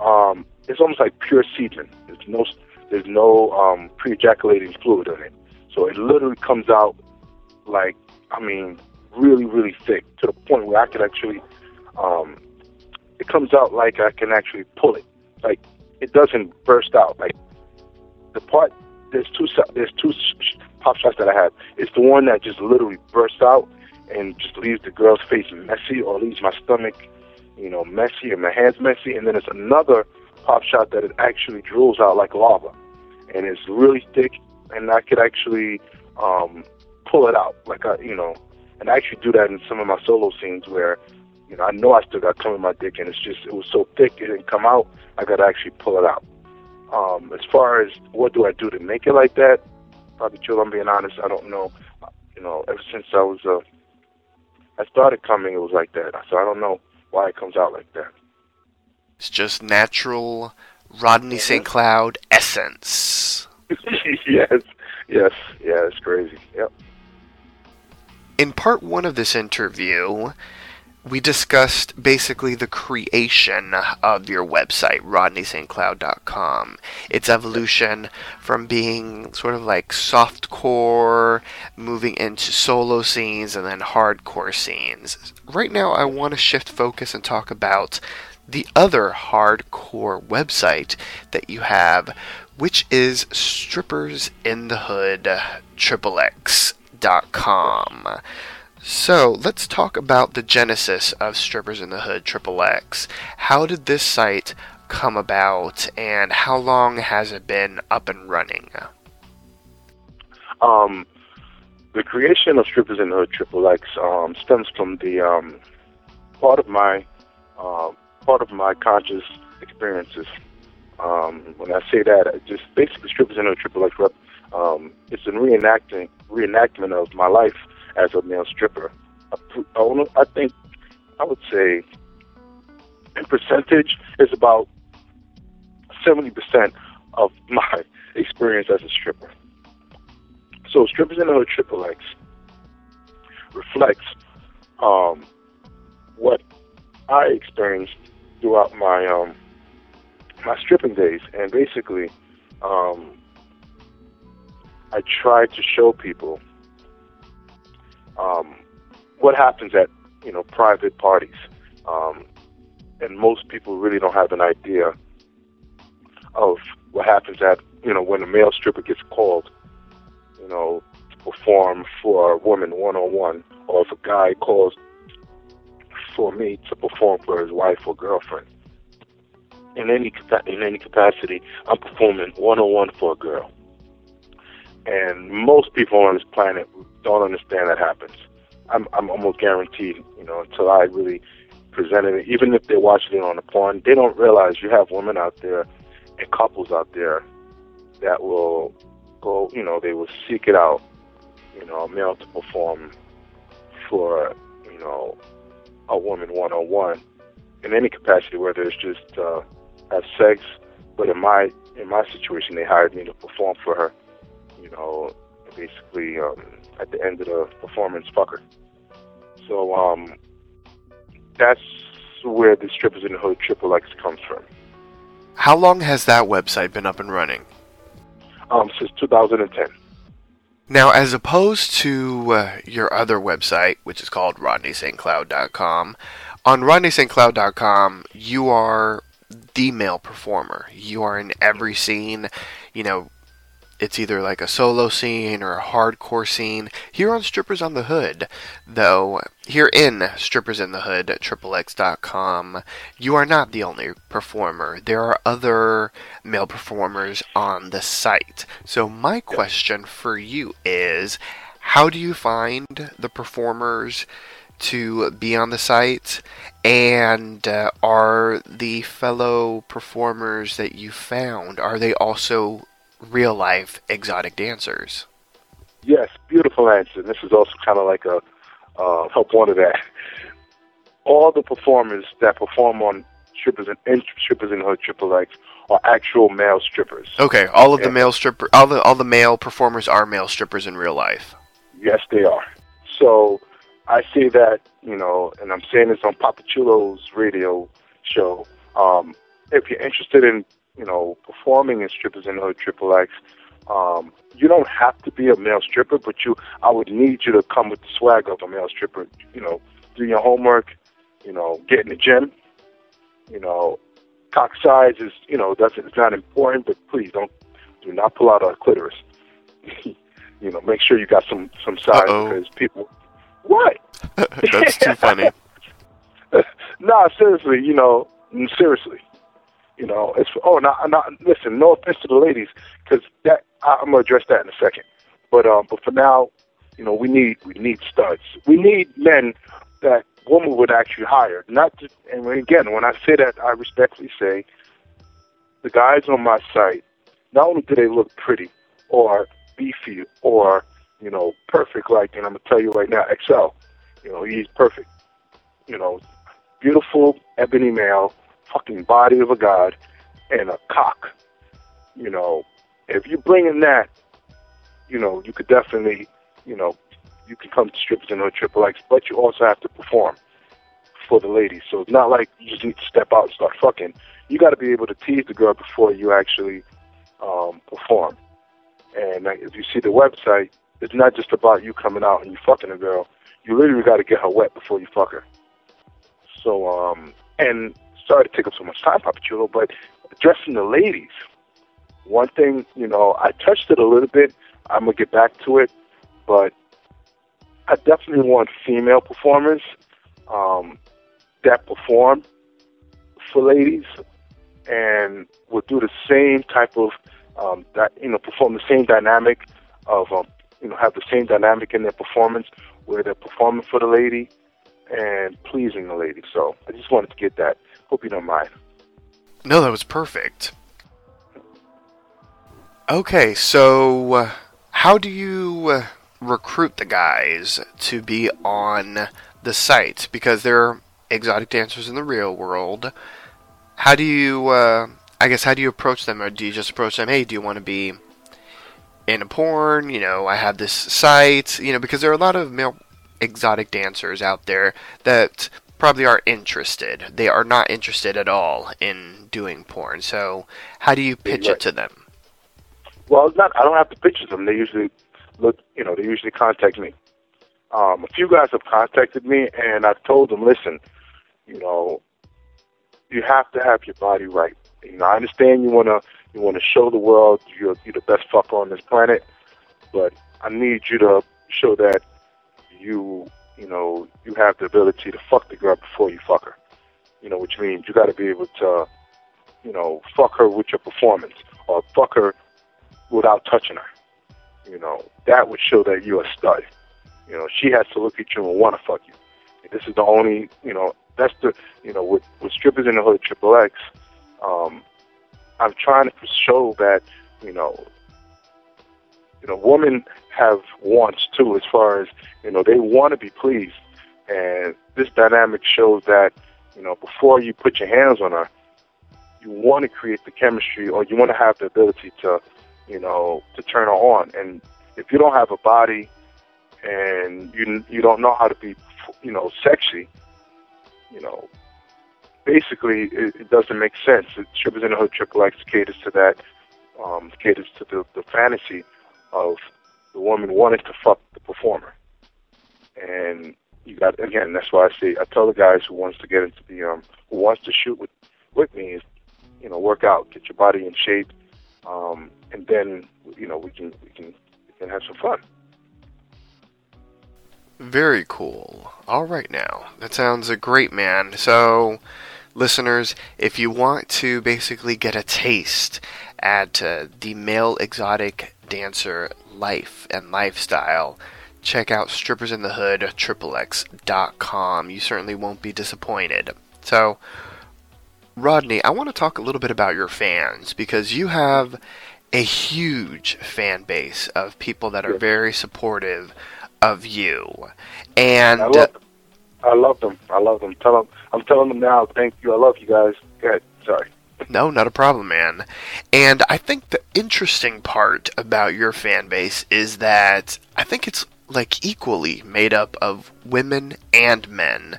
um, it's almost like pure semen. There's no there's no um, pre-ejaculating fluid in it, so it literally comes out like I mean really really thick to the point where I could actually um, it comes out like I can actually pull it. Like it doesn't burst out. Like the part there's two there's two pop shots that I have. It's the one that just literally bursts out and just leaves the girl's face messy or leaves my stomach, you know, messy and my hands messy. And then there's another pop shot that it actually drills out like lava, and it's really thick, and I could actually um, pull it out. Like I, you know, and I actually do that in some of my solo scenes where you know, I know I still got cum in my dick, and it's just it was so thick it didn't come out. I got to actually pull it out. Um, as far as what do I do to make it like that, probably chill. I'm being honest. I don't know. You know, ever since I was uh, I started coming, it was like that. So I don't know why it comes out like that. It's just natural Rodney St. Cloud essence. yes, yes, yeah. It's crazy. Yep. In part one of this interview, we discussed basically the creation of your website, rodneystcloud.com. Its evolution from being sort of like softcore, moving into solo scenes, and then hardcore scenes. Right now, I want to shift focus and talk about the other hardcore website that you have, which is Strippers in the Hood, XXX.com. So let's talk about the genesis of Strippers in the Hood Triple X. How did this site come about, and how long has it been up and running? Um, the creation of Strippers in the Hood Triple X um, stems from the um, part of my uh, part of my conscious experiences. Um, when I say that, it just basically Strippers in the Hood Triple X rep. Um, it's a reenacting reenactment of my life as a male stripper. I, think I would say in percentage is about seventy percent of my experience as a stripper. So strippers in the hood triple X reflects um, what I experienced throughout my um, my stripping days, and basically, um, I try to show people um, what happens at you know private parties, um, and most people really don't have an idea of what happens at you know when a male stripper gets called, you know, to perform for a woman one on one, or if a guy calls for me to perform for his wife or girlfriend. In any in any capacity, I'm performing one on one for a girl, and most people on this planet don't understand that happens. I'm I'm almost guaranteed, you know, until I really presented it. Even if they're watching it on the porn, they don't realize you have women out there and couples out there that will go, you know, they will seek it out, you know, a male to perform for, you know, a woman one on one in any capacity, whether it's just uh, have sex. But in my in my situation, they hired me to perform for her. You know, basically um, at the end of the performance, fuck her. So um, that's where the strippers in the hood triple X comes from. How long has that website been up and running? Um, since 2010. Now, as opposed to uh, your other website, which is called RodneySt.Cloud.com, on RodneySt.Cloud.com, you are the male performer. You are in every scene. You know, it's either like a solo scene or a hardcore scene. Here on Strippers on the Hood, though, here in Strippers in the Hood at XXX.com, you are not the only performer. There are other male performers on the site. So, my question for you is how do you find the performers? to be on the site? And uh, are the fellow performers that you found are they also real life exotic dancers? Yes, beautiful answer. This is also kind of like a uh, help one of that. All the performers that perform on strippers and, and strippers in hood triple X are actual male strippers. Okay, all of the male stripper, all the all the male performers are male strippers in real life. Yes, they are. So I say that, you know, and I'm saying this on Papa Chulo's radio show. Um, if you're interested in, you know, performing in strippers in hood triple X, um, you don't have to be a male stripper, but you, I would need you to come with the swag of a male stripper. You know, do your homework. You know, get in the gym. You know, cock size is, you know, doesn't it's not important, but please don't do not pull out a clitoris. you know, make sure you got some some size Uh-oh. because people. What? That's too funny. nah, seriously, you know, seriously, you know, it's oh, not not listen. No offense to the ladies, because that I, I'm gonna address that in a second. But um, but for now, you know, we need we need studs. We need men that women would actually hire. Not just, and again, when I say that, I respectfully say the guys on my site. Not only do they look pretty or beefy or you know perfect, like and I'm gonna tell you right now, Excel. You know, he's perfect. You know, beautiful ebony male, fucking body of a god, and a cock. You know, if you bring in that, you know, you could definitely, you know, you can come to strippers and hood triple X, but you also have to perform for the ladies. So it's not like you just need to step out and start fucking. You got to be able to tease the girl before you actually um, perform. And if you see the website, it's not just about you coming out and you fucking a girl. You literally got to get her wet before you fuck her. So, um, and sorry to take up so much time, Papa Chulo, but addressing the ladies, one thing, you know, I touched it a little bit. I'm to get back to it, but I definitely want female performers um, that perform for ladies and will do the same type of, um, that, you know, perform the same dynamic of, um, you know, have the same dynamic in their performance where they're performing for the lady and pleasing the lady. So I just wanted to get that. Hope you don't mind. No, that was perfect. Okay, so uh, how do you uh, recruit the guys to be on the site? Because they're exotic dancers in the real world. How do you uh, I guess how do you approach them, or do you just approach them? Hey, do you want to be in a porn? You know, I have this site. You know, because there are a lot of male exotic dancers out there that probably are interested. They are not interested at all in doing porn. So, how do you pitch Right. it to them? Well, not. I don't have to pitch to them. They usually look. You know, they usually contact me. Um, a few guys have contacted me, and I've told them, listen, you know, you have to have your body right. You know, I understand you wanna you wanna show the world you're you're the best fucker on this planet, but I need you to show that you you know you have the ability to fuck the girl before you fuck her. You know, which means you got to be able to, you know, fuck her with your performance or fuck her without touching her. You know, that would show that you're a stud. You know, she has to look at you and want to fuck you. And this is the only, you know, that's the, you know, with, with strippers in the hood, triple X, um, I'm trying to show that, you know, you know, women have wants too, as far as, you know, they want to be pleased. And this dynamic shows that, you know, before you put your hands on her, you want to create the chemistry or you want to have the ability to, you know, to turn her on. And if you don't have a body and you you don't know how to be, you know, sexy, you know, basically it, it doesn't make sense. Strippers in the Hood Triple X caters to that, um, caters to the, the fantasy of the woman wanting to fuck the performer. And you got again, that's why I say I tell the guys who wants to get into the um who wants to shoot with with me is you know work out, get your body in shape, um, and then you know we can we can we can have some fun. Very cool. All right, now that sounds a great man. So, listeners, if you want to basically get a taste at uh, the male exotic dancer life and lifestyle, check out Strippers in the Hood XXX.com. You certainly won't be disappointed. So, Rodney, I want to talk a little bit about your fans because you have a huge fan base of people that are very supportive of you. And I love them. I love them. Tell them I'm telling them now. Thank you. I love you guys. Go ahead. Sorry. No, not a problem, man. And I think the interesting part about your fan base is that I think it's like equally made up of women and men.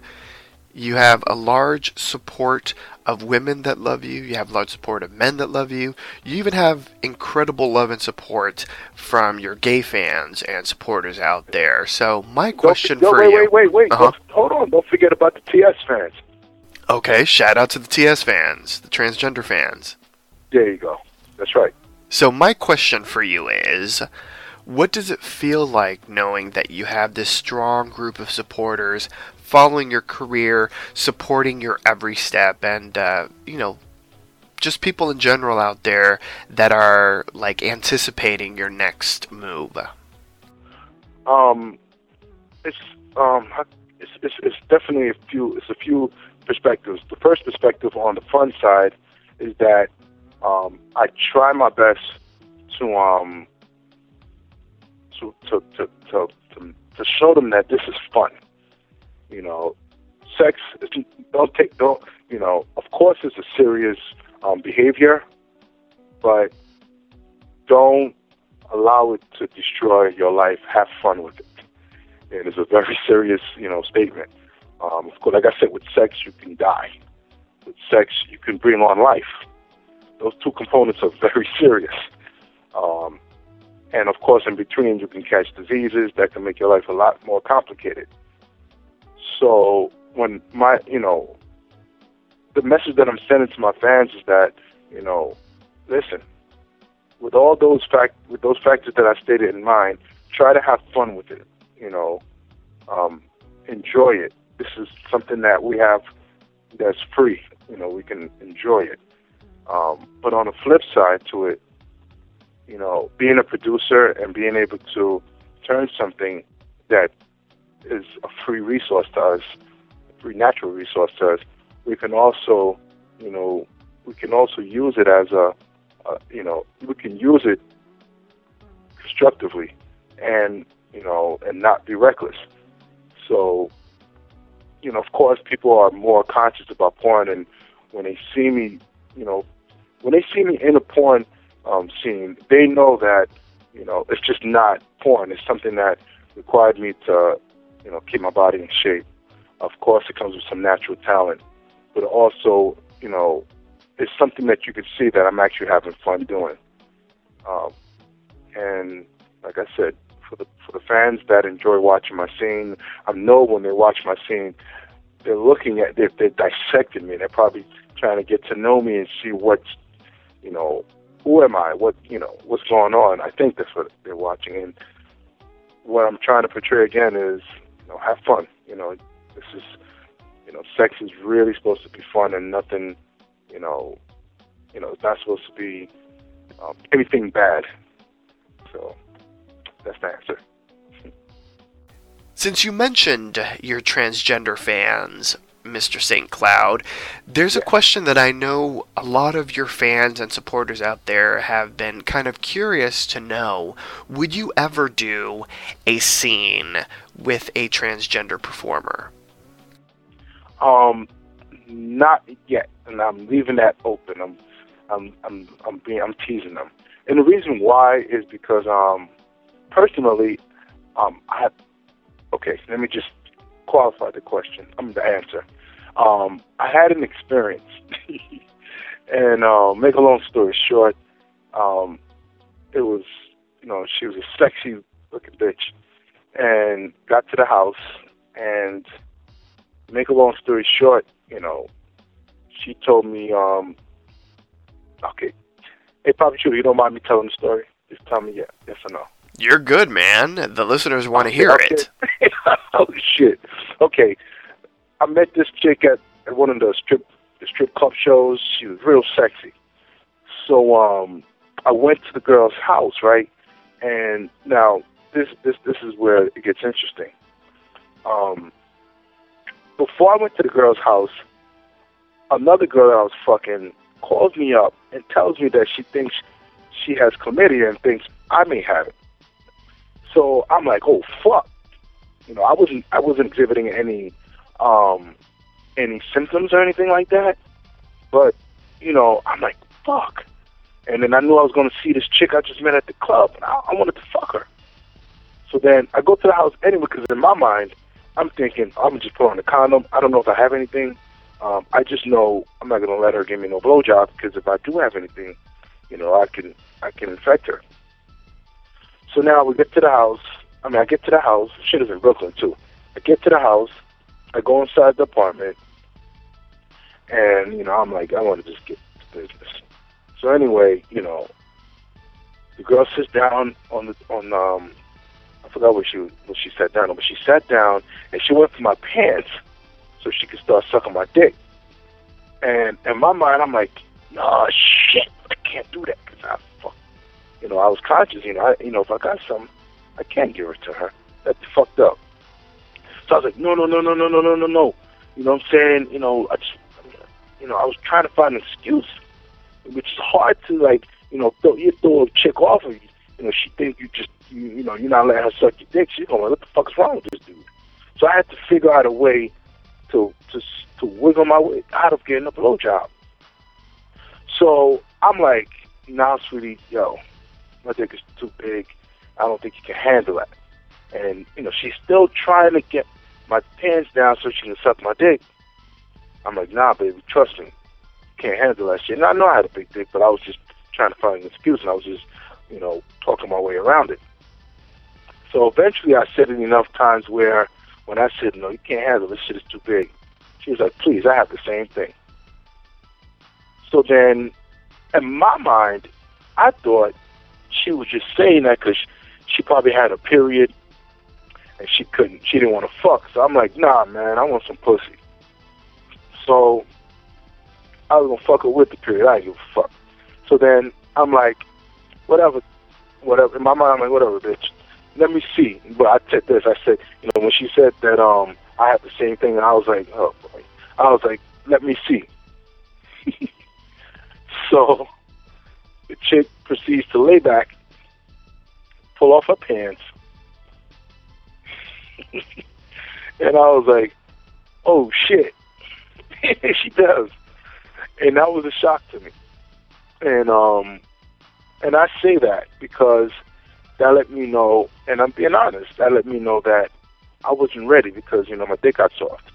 You have a large support of women that love you, you have large support of men that love you. You even have incredible love and support from your gay fans and supporters out there. So, my question Don't, for wait, you Wait, wait, wait, Uh-huh. Hold on. Don't forget about the TS fans. Okay, shout out to the TS fans, the transgender fans. There you go. That's right. So my question for you is, what does it feel like knowing that you have this strong group of supporters following your career, supporting your every step, and uh, you know, just people in general out there that are like anticipating your next move? Um, it's um, it's, it's it's definitely a few. It's a few perspectives. The first perspective on the fun side is that um, I try my best to um to to to to, to, to show them that this is fun. You know, sex. Don't take don't you know. Of course, it's a serious um, behavior, but don't allow it to destroy your life. Have fun with it. And it's a very serious, you know, statement. Um, of course, like I said, with sex you can die. With sex you can bring on life. Those two components are very serious. Um, and of course, in between you can catch diseases that can make your life a lot more complicated. So when my, you know, the message that I'm sending to my fans is that, you know, listen, with all those fact with those factors that I stated in mind, try to have fun with it. You know, um, enjoy it. This is something that we have that's free. You know, we can enjoy it. Um, but on the flip side to it, you know, being a producer and being able to turn something that is a free resource to us, a free natural resource to us, we can also, you know, we can also use it as a, uh, you know, we can use it constructively and, you know, and not be reckless. So, you know, of course, people are more conscious about porn, and when they see me, you know, when they see me in a porn um, scene, they know that you know it's just not porn. It's something that required me to you know keep my body in shape. Of course, it comes with some natural talent, but also you know it's something that you can see that I'm actually having fun doing. Um, and like I said, for the for the fans that enjoy watching my scene, I know when they watch my scene, they're looking at they're, they're dissecting me. They're probably trying to get to know me and see what's you know who am I, what you know what's going on. I think that's what they're watching, and what I'm trying to portray again is you know have fun. You know this is you know sex is really supposed to be fun and nothing you know you know it's not supposed to be um, anything bad. So that's the answer. Since you mentioned your transgender fans, Mr. St. Cloud, there's a question that I know a lot of your fans and supporters out there have been kind of curious to know. Would you ever do a scene with a transgender performer? Um, not yet, and I'm leaving that open. I'm, I'm, I'm, I'm being, I'm teasing them, and the reason why is because, um, personally, um, I, okay, let me just qualify the question. I'm the answer. Um, I had an experience, and uh, make a long story short, um, it was, you know, she was a sexy looking bitch, and got to the house, and make a long story short, you know, she told me, um, okay, hey, Papa Shooter, you don't mind me telling the story? Just tell me yeah, yes or no. You're good, man. The listeners want to hear Okay. it. oh shit. Okay, I met this chick at, at one of the strip the strip club shows. She was real sexy. So um, I went to the girl's house, right? And now this this this is where it gets interesting. Um, before I went to the girl's house, another girl that I was fucking calls me up and tells me that she thinks she has chlamydia and thinks I may have it. So I'm like, oh fuck. You know, I wasn't I wasn't exhibiting any um any symptoms or anything like that. But, you know, I'm like, fuck. And then I knew I was gonna see this chick I just met at the club and I, I wanted to fuck her. So then I go to the house anyway because in my mind I'm thinking I'm gonna just put on a condom. I don't know if I have anything. Um, I just know I'm not gonna let her give me no blowjob because if I do have anything, you know, I can I can infect her. So now we get to the house. I mean, I get to the house. Shit is in Brooklyn too. I get to the house. I go inside the apartment, and you know, I'm like, I want to just get to business. So anyway, you know, the girl sits down on the on um, I forgot what she what she sat down on, but she sat down and she went for my pants so she could start sucking my dick. And in my mind, I'm like, no shit, I can't do that because I fuck. You know, I was conscious. You know, I, you know, if I got something, I can't give it to her. That's fucked up. So I was like, no, no, no, no, no, no, no, no, no. You know what I'm saying? You know, I just, you know, I was trying to find an excuse, which is hard to like, you know, throw, you throw a chick off of you. You know, she think you just, you, you know, you're not letting her suck your dick. She's going, what the fuck's wrong with this dude? So I had to figure out a way to to to wiggle my way out of getting a blowjob. So I'm like, nah, sweetie, yo, my dick is too big. I don't think you can handle it. And you know, she's still trying to get my pants down so she can suck my dick. I'm like, nah, baby, trust me, can't handle that shit. And I know I had a big dick, but I was just trying to find an excuse, and I was just, you know, talking my way around it. So eventually, I said it enough times where when I said, no, you can't handle this shit is too big. She was like, please, I have the same thing. So then, in my mind, I thought she was just saying that because she probably had a period and she couldn't, she didn't want to fuck. So I'm like, nah, man, I want some pussy. So I was gonna fuck her with the period. I didn't give a fuck. So then I'm like, whatever, whatever. In my mind, I'm like, whatever, bitch. Let me see. But I said this. I said, you know, when she said that um I had the same thing, I was like, oh boy. I was like, let me see. so the chick proceeds to lay back, pull off her pants, and I was like, oh shit. she does. And that was a shock to me. and um, and I say that because that let me know, and I'm being honest, that let me know that I wasn't ready because you know my dick got soft.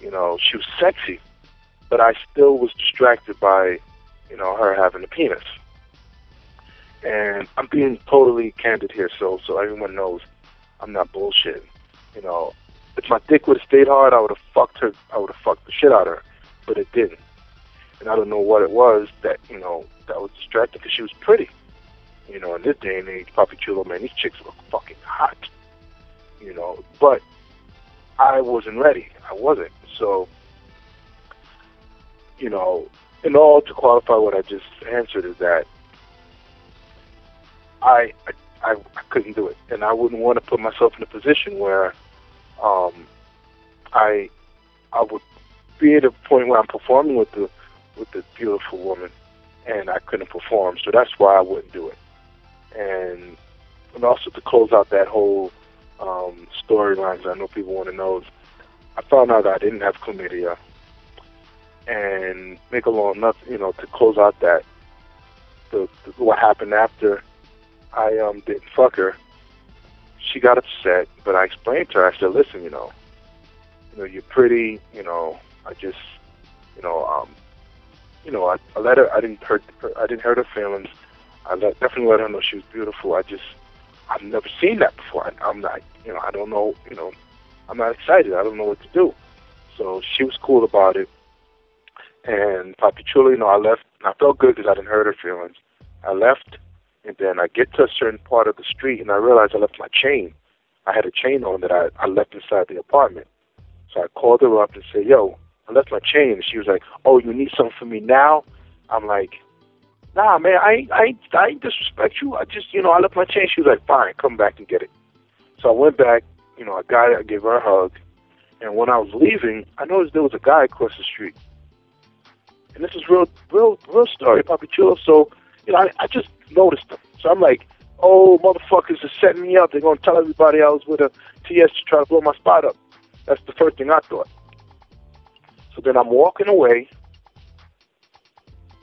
You know, she was sexy, but I still was distracted by, you know, her having a penis. And I'm being totally candid here, so so everyone knows I'm not bullshitting. You know, if my dick would have stayed hard, I would have fucked her. I would have fucked the shit out of her, but it didn't. And I don't know what it was that you know that was distracting because she was pretty. You know, in this day and age, Papi Chulo, man, these chicks look fucking hot. You know, but I wasn't ready. I wasn't. So, you know, in all to qualify what I just answered is that I I, I, I couldn't do it, and I wouldn't want to put myself in a position where um, I I would be at a point where I'm performing with the with the beautiful woman, and I couldn't perform. So that's why I wouldn't do it. And and also to close out that whole um, storyline, I know people want to know. I found out I didn't have chlamydia, and make a long enough, you know, to close out that the, the what happened after I um didn't fuck her. She got upset, but I explained to her. I said, "Listen, you know, you know, you're pretty. You know, I just, you know, um, you know, I, I let her. I didn't hurt. Her, I didn't hurt her feelings. I let, definitely let her know she was beautiful. I just, I've never seen that before. I, I'm not, you know, I don't know, you know, I'm not excited. I don't know what to do. So she was cool about it. And Papi Chulo, you know, I left. I felt good because I didn't hurt her feelings. I left, and then I get to a certain part of the street, and I realized I left my chain. I had a chain on that I, I left inside the apartment. So I called her up and said, "Yo, I left my chain." And she was like, "Oh, you need something from me now?" I'm like, "Nah, man, I I I disrespect you. I just, you know, I left my chain." She was like, "Fine, come back and get it." So I went back. You know, I got it. I gave her a hug. And when I was leaving, I noticed there was a guy across the street. And this is real, real, real story, Papi Chulo. So, you know, I, I just noticed him. So I'm like, oh, motherfuckers are setting me up. They're going to tell everybody I was with a TS to try to blow my spot up. That's the first thing I thought. So then I'm walking away.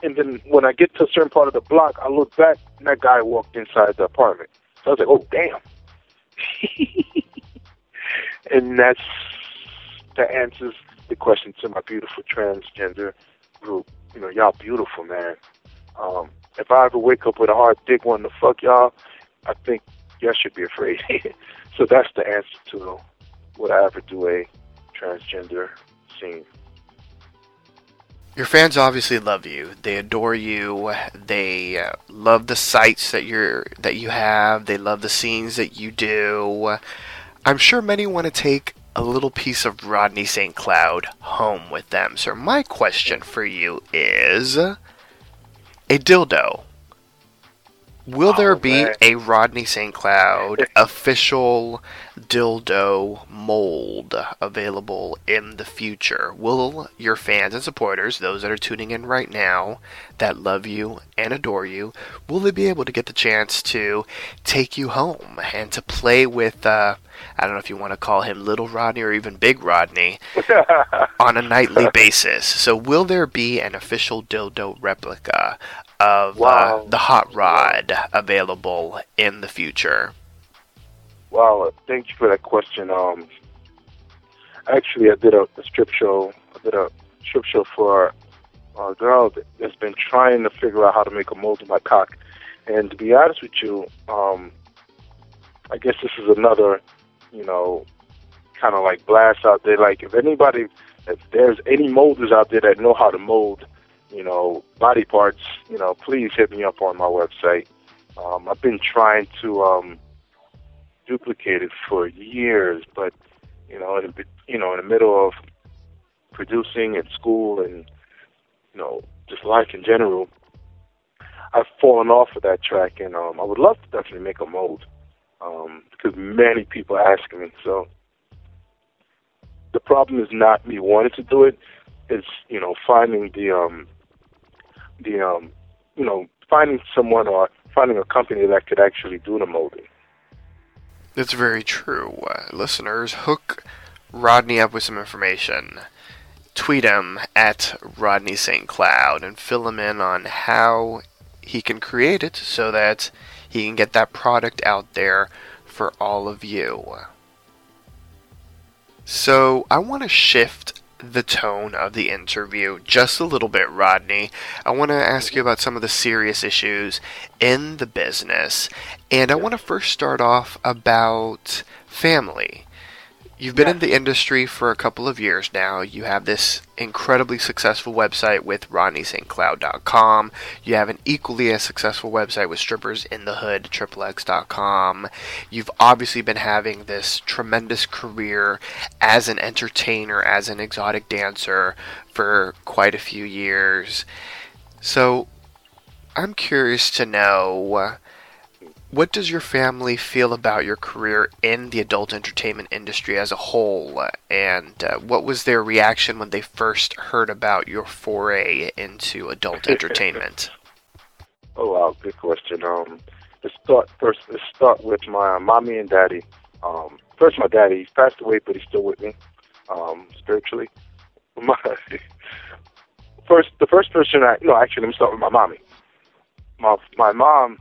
And then when I get to a certain part of the block, I look back, and that guy walked inside the apartment. So I was like, oh, damn. and that's that answers the question to my beautiful transgender group. You know, y'all beautiful, man. Um, if I ever wake up with a hard dick wanting to fuck y'all, I think y'all should be afraid. so that's the answer to would I ever do a transgender scene. Your fans obviously love you. They adore you. They uh, love the sights that you're that you have. They love the scenes that you do. I'm sure many want to take a little piece of Rodney St. Cloud home with them. So my question for you is a dildo. Will there Oh, be a Rodney St. Cloud official dildo mold available in the future? Will your fans and supporters, those that are tuning in right now, that love you and adore you, will they be able to get the chance to take you home and to play with, uh, I don't know if you want to call him Little Rodney or even Big Rodney, on a nightly basis? So, will there be an official dildo replica of Wow. uh, the Hot Rod available in the future? Well, thank you for that question. Um, actually, I did a, a strip show. I did a strip show for a girl that- that's been trying to figure out how to make a mold of my cock. And to be honest with you, um, I guess this is another, you know, kind of like blast out there. Like if anybody, if there's any molders out there that know how to mold, you know, body parts, you know, please hit me up on my website. Um, I've been trying to um, duplicate it for years, but you know, in, the- you know, in the middle of producing and school and you know, just life in general, I've fallen off of that track, and um, I would love to definitely make a mold um, because many people asking me. So the problem is not me wanting to do it; it's you know finding the um, the um, you know finding someone or finding a company that could actually do the molding. That's very true. Uh, listeners, hook Rodney up with some information. tweet him at Rodney St. Cloud and fill him in on how he can create it so that he can get that product out there for all of you. So, I want to shift the tone of the interview just a little bit, Rodney. I want to ask you about some of the serious issues in the business, and I want to first start off about family. You've been in the industry for a couple of years now. You have this incredibly successful website with RodneySt.Cloud.com. You have an equally as successful website with Strippers in the Hood, XXX.com. You've obviously been having this tremendous career as an entertainer, as an exotic dancer for quite a few years. So, I'm curious to know what does your family feel about your career in the adult entertainment industry as a whole? And uh, what was their reaction when they first heard about your foray into adult entertainment? Oh wow, good question. Um, let's start first. Let's start with my mommy and daddy. Um, first, my daddy. He's passed away, but he's still with me, um, spiritually. My first, the first person I no, actually, let me start with my mommy. My my mom,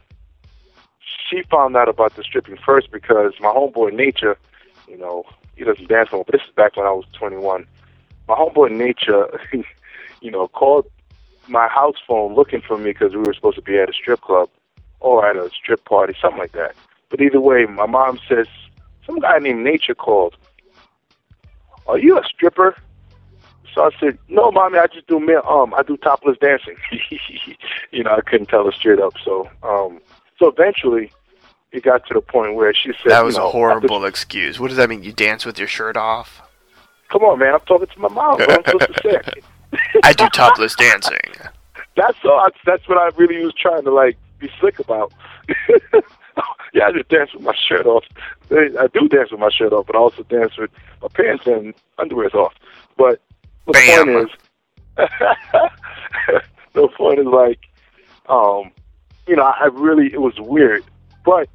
she found out about the stripping first because my homeboy Nature, you know, he doesn't dance. But this is back when I was 21. My homeboy Nature, you know, called my house phone looking for me because we were supposed to be at a strip club or at a strip party, something like that. But either way, my mom says some guy named Nature called. Are you a stripper? So I said, No, mommy, I just do um, I do topless dancing. you know, I couldn't tell her straight up. So, um, so eventually, it got to the point where she said, That was you know, a horrible excuse. What does that mean? You dance with your shirt off? Come on, man, I'm talking to my mom. Am I supposed to say? I do topless dancing. that's all. That's, that's what I really was trying to like be slick about. yeah, I just dance with my shirt off. I do dance with my shirt off, but I also dance with my pants and underwear's off. But the Bam. point is, the point is like, um, you know, I really it was weird, but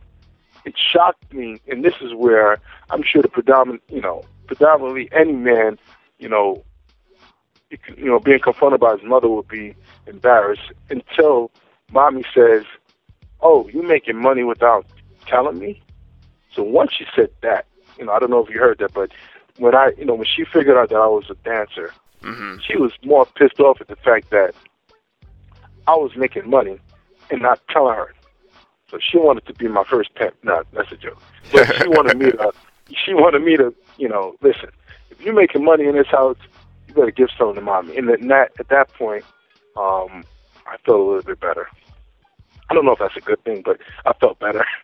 it shocked me, and this is where I'm sure the predominant, you know, predominantly any man, you know, you know, being confronted by his mother would be embarrassed until mommy says, "Oh, you making money without telling me?" So once she said that, you know, I don't know if you heard that, but when I, you know, when she figured out that I was a dancer, hmm she was more pissed off at the fact that I was making money and not telling her. So she wanted to be my first pimp. No, that's a joke. But she wanted me to. She wanted me to, you know, listen. If you're making money in this house, you better give something to mommy. And at that at that point, um, I felt a little bit better. I don't know if that's a good thing, but I felt better.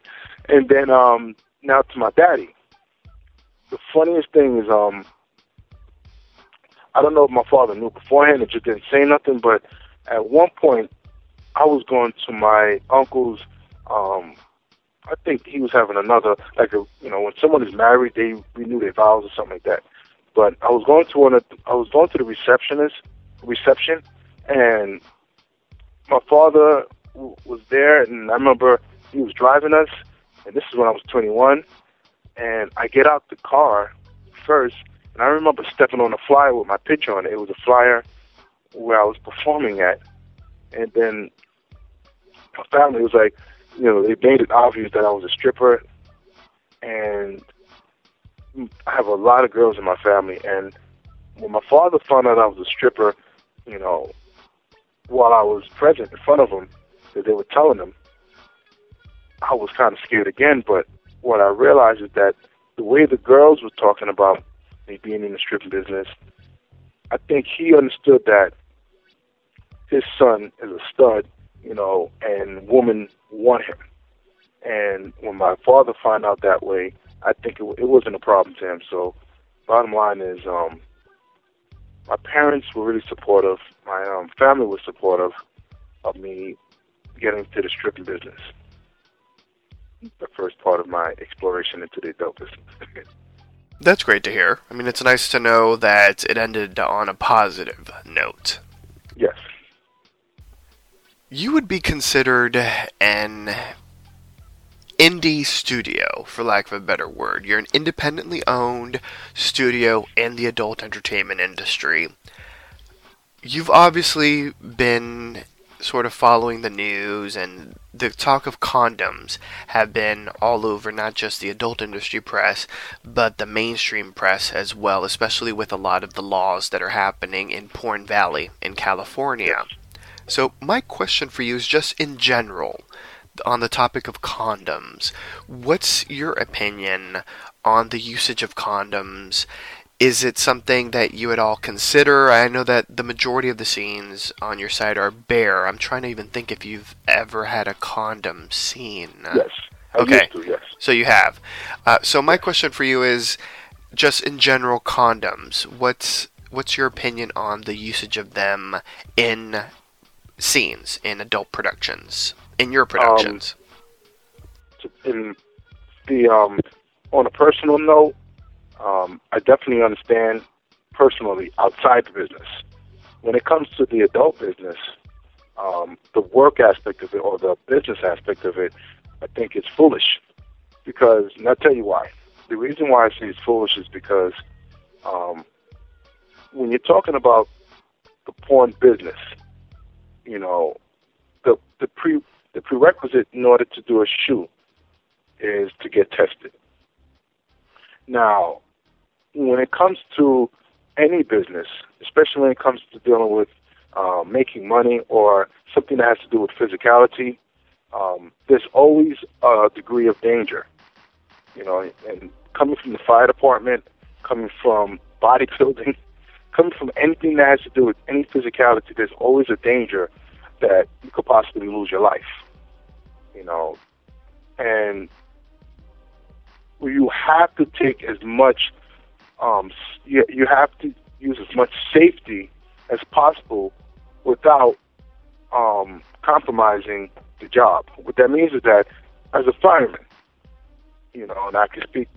And then um, now to my daddy. The funniest thing is um, I don't know if my father knew beforehand and just didn't say nothing, but at one point I was going to my uncle's um I think he was having another like a you know, when someone is married they renew their vows or something like that. But I was going to one of I was going to the receptionist reception and my father w- was there and I remember he was driving us and this is when I was 21 and I get out the car first and I remember stepping on a flyer with my picture on it. It was a flyer where I was performing at. And then my family was like, you know, they made it obvious that I was a stripper. And I have a lot of girls in my family. And when my father found out I was a stripper, you know, while I was present in front of him, that they were telling him, I was kind of scared again. But what I realized is that the way the girls were talking about me being in the stripping business, I think he understood that his son is a stud, you know, and women want him. And when my father found out that way, I think it, it wasn't a problem to him. So, bottom line is, um, my parents were really supportive. My um, family was supportive of me getting into the stripping business. The first part of my exploration into the adult business. That's great to hear. I mean, it's nice to know that it ended on a positive note. You would be considered an indie studio, for lack of a better word. You're an independently owned studio in the adult entertainment industry. you've obviously been sort of following the news and the talk of condoms have been all over not just the adult industry press but the mainstream press as well especially with a lot of the laws that are happening in Porn Valley in California. So my question for you is just in general on the topic of condoms. What's your opinion on the usage of condoms is it something that you would all consider? I know that the majority of the scenes on your site are bare. I'm trying to even think if you've ever had a condom scene. Yes. I Okay. to, yes. So you have. Uh, so my question for you is, just in general, condoms. What's what's your opinion on the usage of them in scenes in adult productions? In your productions? in the um, on a personal note, um, I definitely understand personally outside the business. When it comes to the adult business, um, the work aspect of it or the business aspect of it, I think it's foolish. Because, and I'll tell you why. The reason why I say it's foolish is because um, when you're talking about the porn business, you know, the the pre the prerequisite in order to do a shoot is to get tested. Now, when it comes to any business, especially when it comes to dealing with uh, making money or something that has to do with physicality, um, there's always a degree of danger. You know, and coming from the fire department, coming from bodybuilding, coming from anything that has to do with any physicality, there's always a danger that you could possibly lose your life. You know, and you have to take as much, um, you, you have to use as much safety as possible without um, compromising the job. What that means is that as a fireman, you know, and I can speak,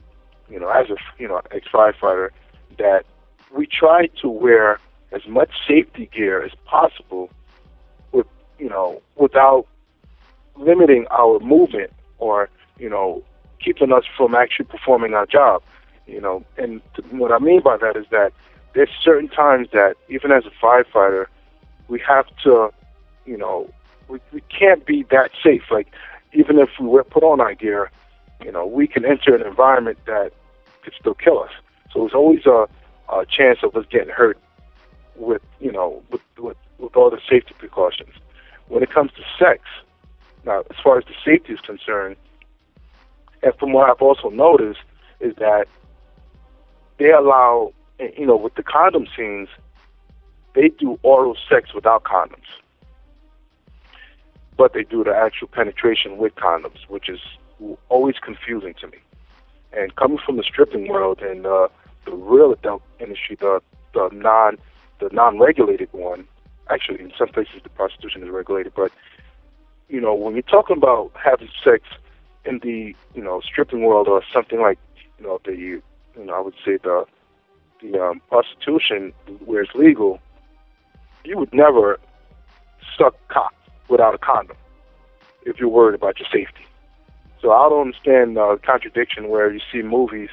you know, as a you know ex firefighter, that we try to wear as much safety gear as possible, with you know, without limiting our movement or you know keeping us from actually performing our job. You know, and what I mean by that is that there's certain times that even as a firefighter, we have to, you know, we, we can't be that safe. Like even if we put on our gear, you know, we can enter an environment that could still kill us. So there's always a, a chance of us getting hurt with, you know, with, with with all the safety precautions. When it comes to sex, now as far as the safety is concerned, and from what I've also noticed is that they allow, you know, with the condom scenes, they do oral sex without condoms, but they do the actual penetration with condoms, which is always confusing to me. And coming from the stripping world and uh, the real adult industry, the the non the non-regulated one, actually in some places the prostitution is regulated, but you know when you're talking about having sex in the you know stripping world or something like you know the you know I would say the the um, prostitution where it's legal, you would never suck cock without a condom if you're worried about your safety. So I don't understand uh, the contradiction where you see movies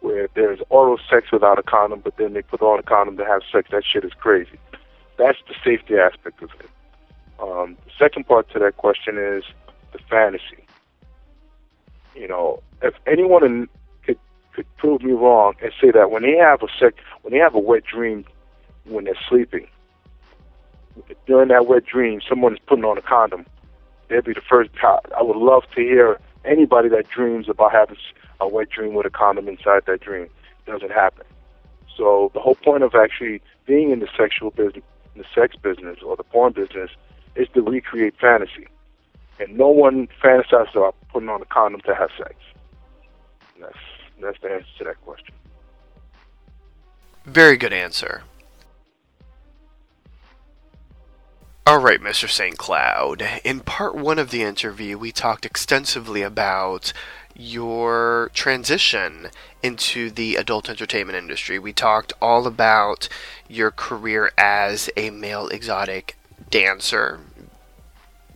where there's oral sex without a condom, but then they put on a condom to have sex. That shit is crazy. That's the safety aspect of it. Um, the second part to that question is the fantasy. You know, if anyone in, could could prove me wrong and say that when they have a sex, when they have a wet dream when they're sleeping, during that wet dream, someone is putting on a condom. They'd be the first. I would love to hear anybody that dreams about having a wet dream with a condom inside that dream. Doesn't happen. So the whole point of actually being in the sexual business, the sex business or the porn business, is to recreate fantasy. And no one fantasizes about putting on a condom to have sex. That's that's the answer to that question. Very good answer. Alright, Mr. St. Cloud. In part one of the interview, we talked extensively about your transition into the adult entertainment industry. We talked all about your career as a male exotic dancer,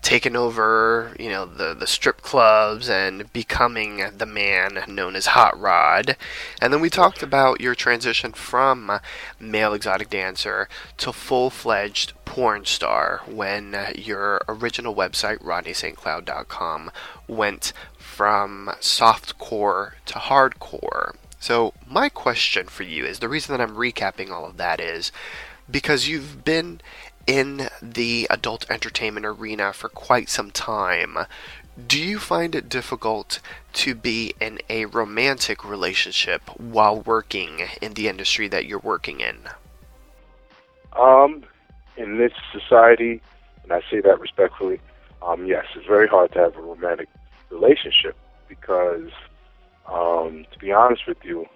taking over, you know, the, the strip clubs and becoming the man known as Hot Rod. And then we talked about your transition from male exotic dancer to full fledged porn star when uh, your original website, rodneystcloud.com, went from softcore to hardcore. So, my question for you is the reason that I'm recapping all of that is because you've been in the adult entertainment arena for quite some time. Do you find it difficult to be in a romantic relationship while working in the industry that you're working in? Um, in this society, and I say that respectfully, um, yes, it's very hard to have a romantic relationship because, um, to be honest with you,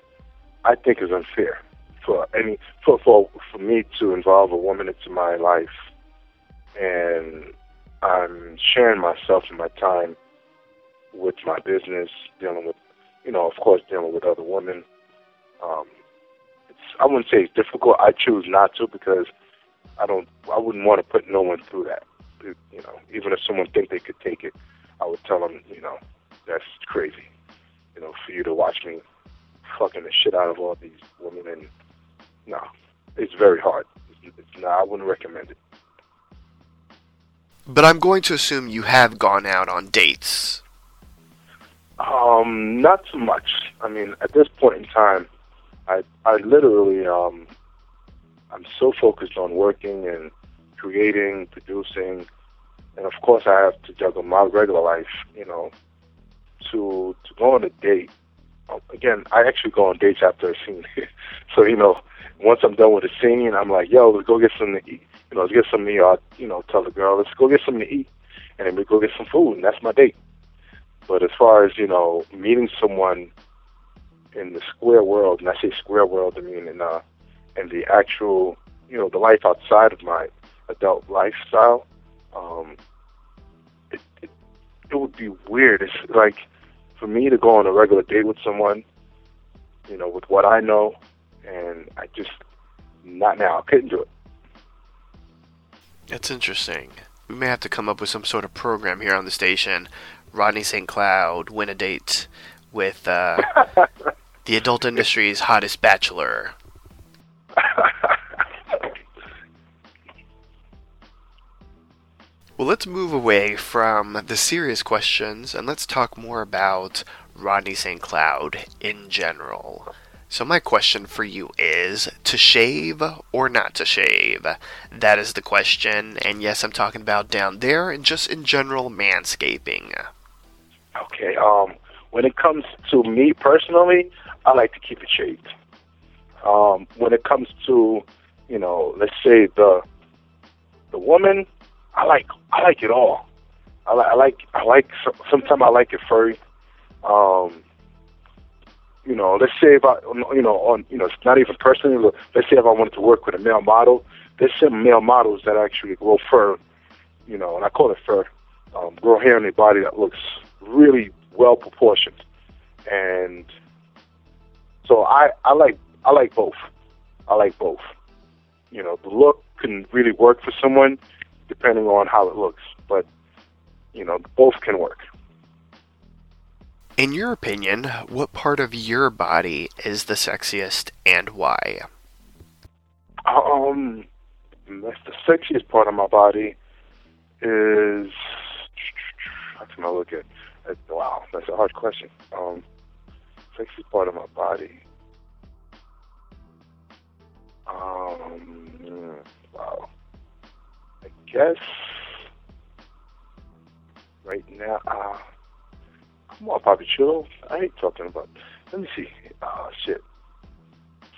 I think it's unfair for any for for for me to involve a woman into my life, and I'm sharing myself and my time with my business, dealing with, you know, of course, dealing with other women. Um, it's I wouldn't say it's difficult. I choose not to because I don't. I wouldn't want to put no one through that. You know, even if someone think they could take it, I would tell them, you know, that's crazy. You know, for you to watch me fucking the shit out of all these women and no, it's very hard. It's, it's, no, I wouldn't recommend it. But I'm going to assume you have gone out on dates. Um, not so much. I mean, at this point in time, I I literally um, I'm so focused on working and creating, producing, and of course I have to juggle my regular life. You know, to to go on a date. Again, I actually go on dates after a scene. so you know, once I'm done with the scene, I'm like, yo, let's go get something to eat. You know, let's get something to eat. Or, you know, tell the girl, let's go get something to eat, and then we go get some food, and that's my date. But as far as you know, meeting someone in the square world, and I say square world, I mean in uh, in the actual, you know, the life outside of my adult lifestyle, um, it, it it would be weird. It's like for me to go on a regular date with someone, you know, with what I know, and I just not now. I couldn't do it. That's interesting. We may have to come up with some sort of program here on the station. Rodney St. Cloud win a date with uh, the adult industry's hottest bachelor. Well, let's move away from the serious questions and let's talk more about Rodney St. Cloud in general. So, my question for you is to shave or not to shave? That is the question. And yes, I'm talking about down there and just in general manscaping. Okay. Um, when it comes to me personally, I like to keep it shaved. Um, when it comes to, you know, let's say the the woman, I like I like it all. I, li- I like I like sometimes I like it furry. Um, you know, let's say if I, you know, on you know, it's not even personally. Let's say if I wanted to work with a male model, there's some male models that actually grow fur. You know, and I call it fur. Um, grow hair on their body that looks really well proportioned, and so I I like I like both. I like both. You know, the look can really work for someone depending on how it looks, but you know, both can work. In your opinion, what part of your body is the sexiest and why? Um, that's the sexiest part of my body is. How can I look at? at wow, that's a hard question. Um, sexiest part of my body. Um, wow. I guess right now. Uh, come on, Papi Chulo. I hate talking about. Let me see. Oh shit.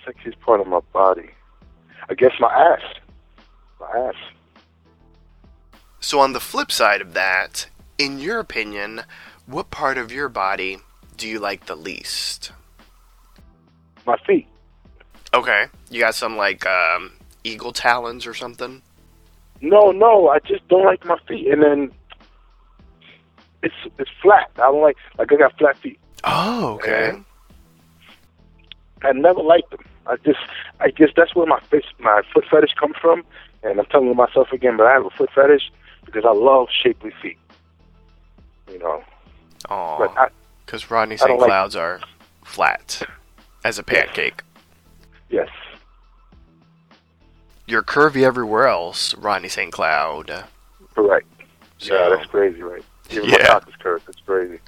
Sexiest part of my body. I guess my ass. My ass. So, on the flip side of that, in your opinion, what part of your body do you like the least? My feet. Okay. You got some, like, um, eagle talons or something? No, no, I just don't like my feet. And then it's it's flat. I don't like like I got flat feet. Oh, okay. And I never liked them. I just I guess that's where my fish, my foot fetish comes from. And I'm telling myself again, but I have a foot fetish because I love shapely feet. You know, Oh. Because Rodney St. don't like- Clouds are flat as a pancake. yes, You're curvy everywhere else, Rodney St. Cloud. correct. So, yeah, that's crazy, right? Even my Yeah. cock is curved. That's crazy.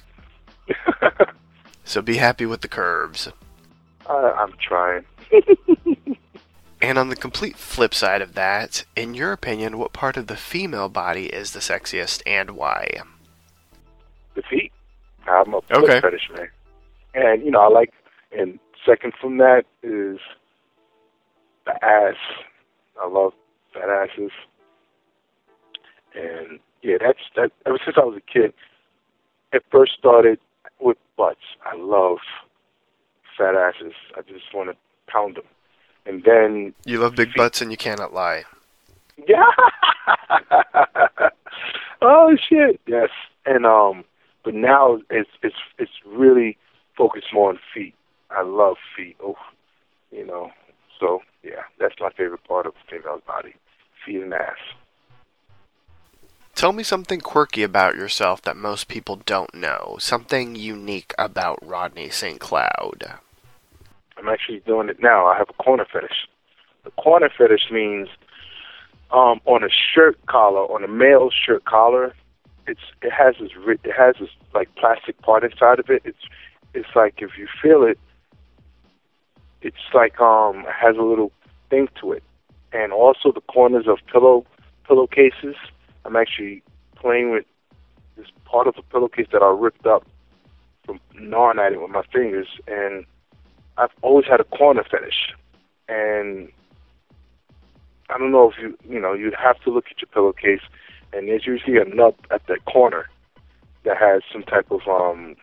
so be happy with the curves. I, I'm trying. And on the complete flip side of that, in your opinion, what part of the female body is the sexiest and why? The feet. I'm a foot Okay. fetish man, and you know I like. And second from that is the ass. I love fat asses. And yeah, that's that. Ever since I was a kid, it first started with butts. I love fat asses. I just want to pound them. And then You love big butts and you cannot lie. Yeah. oh shit. Yes. And um, but now it's it's it's really focused more on feet. I love feet. Oh, you know. So yeah, that's my favorite part of a female's body: feet and ass. Tell me something quirky about yourself that most people don't know. Something unique about Rodney St. Cloud. I'm actually doing it now. I have a corner fetish. The corner fetish means um, on a shirt collar, on a male shirt collar, it's it has this it has this like plastic part inside of it. It's it's like if you feel it, it's like um has a little thing to it, and also the corners of pillow pillowcases. I'm actually playing with this part of the pillowcase that I ripped up from gnawing at it with my fingers, and I've always had a corner fetish, and I don't know if you you know you'd have to look at your pillowcase, and there's usually a nub at the corner that has some type of um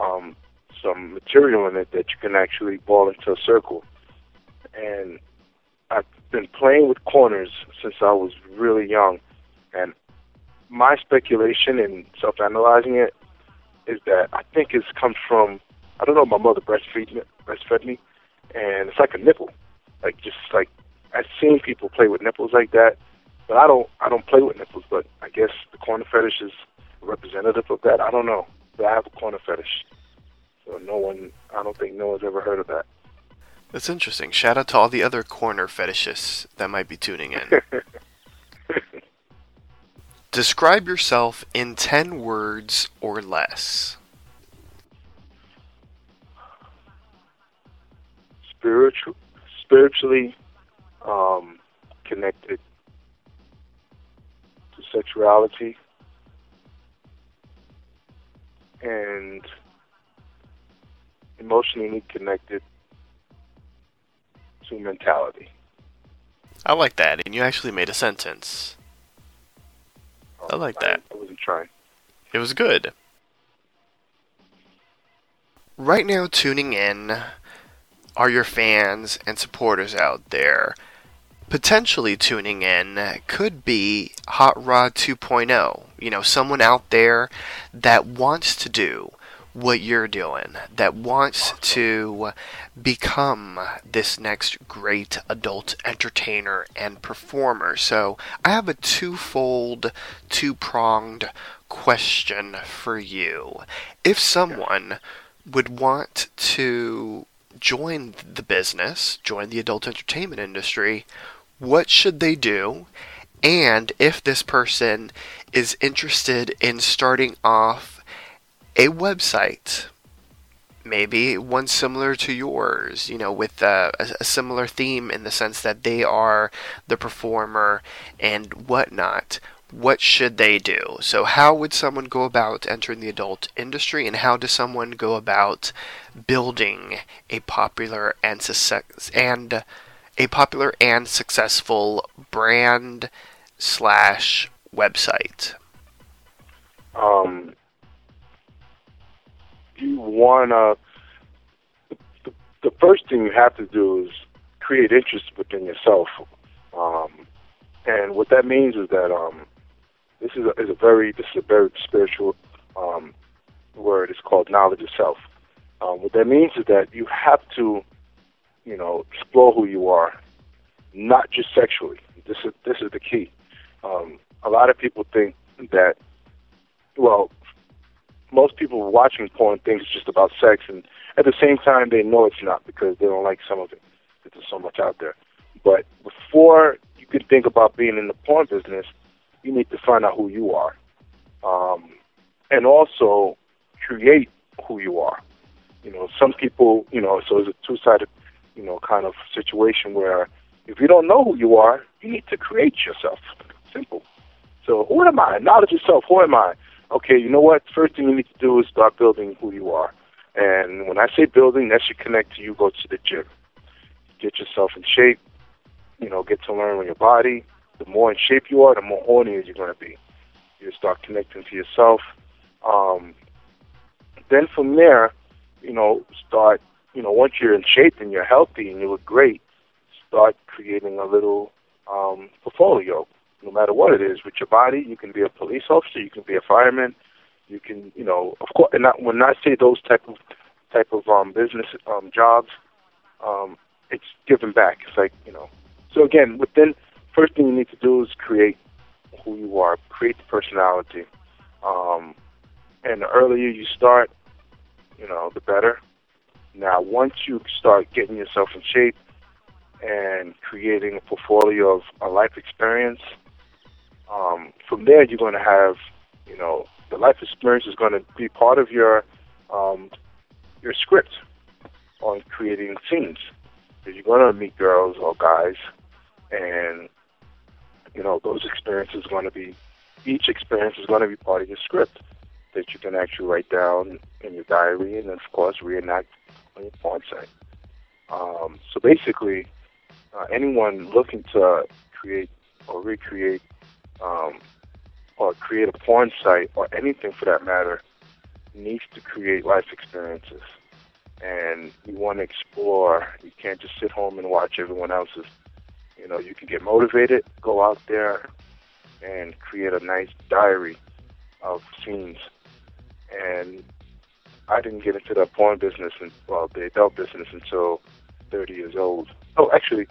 um some material in it that you can actually ball into a circle, and I've been playing with corners since I was really young, and my speculation and self-analyzing it is that I think it comes from I don't know. My mother breastfeed me, breastfed me, and it's like a nipple. Like just like I've seen people play with nipples like that, but I don't. I don't play with nipples. But I guess the corner fetish is representative of that. I don't know. But I have a corner fetish, so no one. I don't think no one's ever heard of that. That's interesting. Shout out to all the other corner fetishists that might be tuning in. Describe yourself in 10 words or less. Spiritual, spiritually um, connected to sexuality and emotionally connected to mentality. I like that, and you actually made a sentence. I like that. I wasn't trying. It was good. Right now, tuning in are your fans and supporters out there. Potentially tuning in could be Hot Rod 2.0. You know, someone out there that wants to do what you're doing, that wants to become this next great adult entertainer and performer. So, I have a twofold, two pronged question for you. If someone would want to join the business, join the adult entertainment industry, what should they do? And if this person is interested in starting off a website, maybe one similar to yours, you know, with uh, a, a similar theme in the sense that they are the performer and whatnot, what should they do? So, how would someone go about entering the adult industry, and how does someone go about building a popular and success and a popular and successful brand slash website? Um, you wanna. The, the first thing you have to do is create interest within yourself, um, and what that means is that um, this is a, is a very this is a very spiritual um, word. It's called knowledge of self. Um, what that means is that you have to, you know, explore who you are, not just sexually. This is this is the key. Um, a lot of people think that, well, most people watching porn think it's just about sex, and at the same time, they know it's not because they don't like some of it. There's so much out there. But before you can think about being in the porn business, you need to find out who you are, um, and also create who you are. You know, some people, you know, so it's a two-sided, you know, kind of situation where if you don't know who you are, you need to create yourself. Simple. So who am I? Knowledge yourself. Who am I? Okay, you know what? First thing you need to do is start building who you are. And when I say building, that should connect to you go to the gym. Get yourself in shape, you know, get to learn with your body. The more in shape you are, the more horny you're going to be. You start connecting to yourself. Um, then from there, you know, start, you know, once you're in shape and you're healthy and you look great, start creating a little um, portfolio, no matter what it is. With your body, you can be a police officer, you can be a fireman, you can, you know, of course. And when I say those type of type of um, business um, jobs, um, it's giving back. It's like, you know. So again, within first thing you need to do is create who you are, create the personality. Um, and the earlier you start, you know, the better. Now, once you start getting yourself in shape and creating a portfolio of a life experience, um, from there you're going to have, you know, the life experience is going to be part of your um, your script on creating scenes. You're going to meet girls or guys, and you know those experiences are going to be each experience is going to be part of your script that you can actually write down in your diary and, of course, reenact on your porn site. Um, so basically, uh, anyone looking to create or recreate um, or create a porn site or anything for that matter needs to create life experiences. And you want to explore. You can't just sit home and watch everyone else's. You know, you can get motivated, go out there, and create a nice diary of scenes and I didn't get into the porn business and well, the adult business until 30 years old. Oh, actually,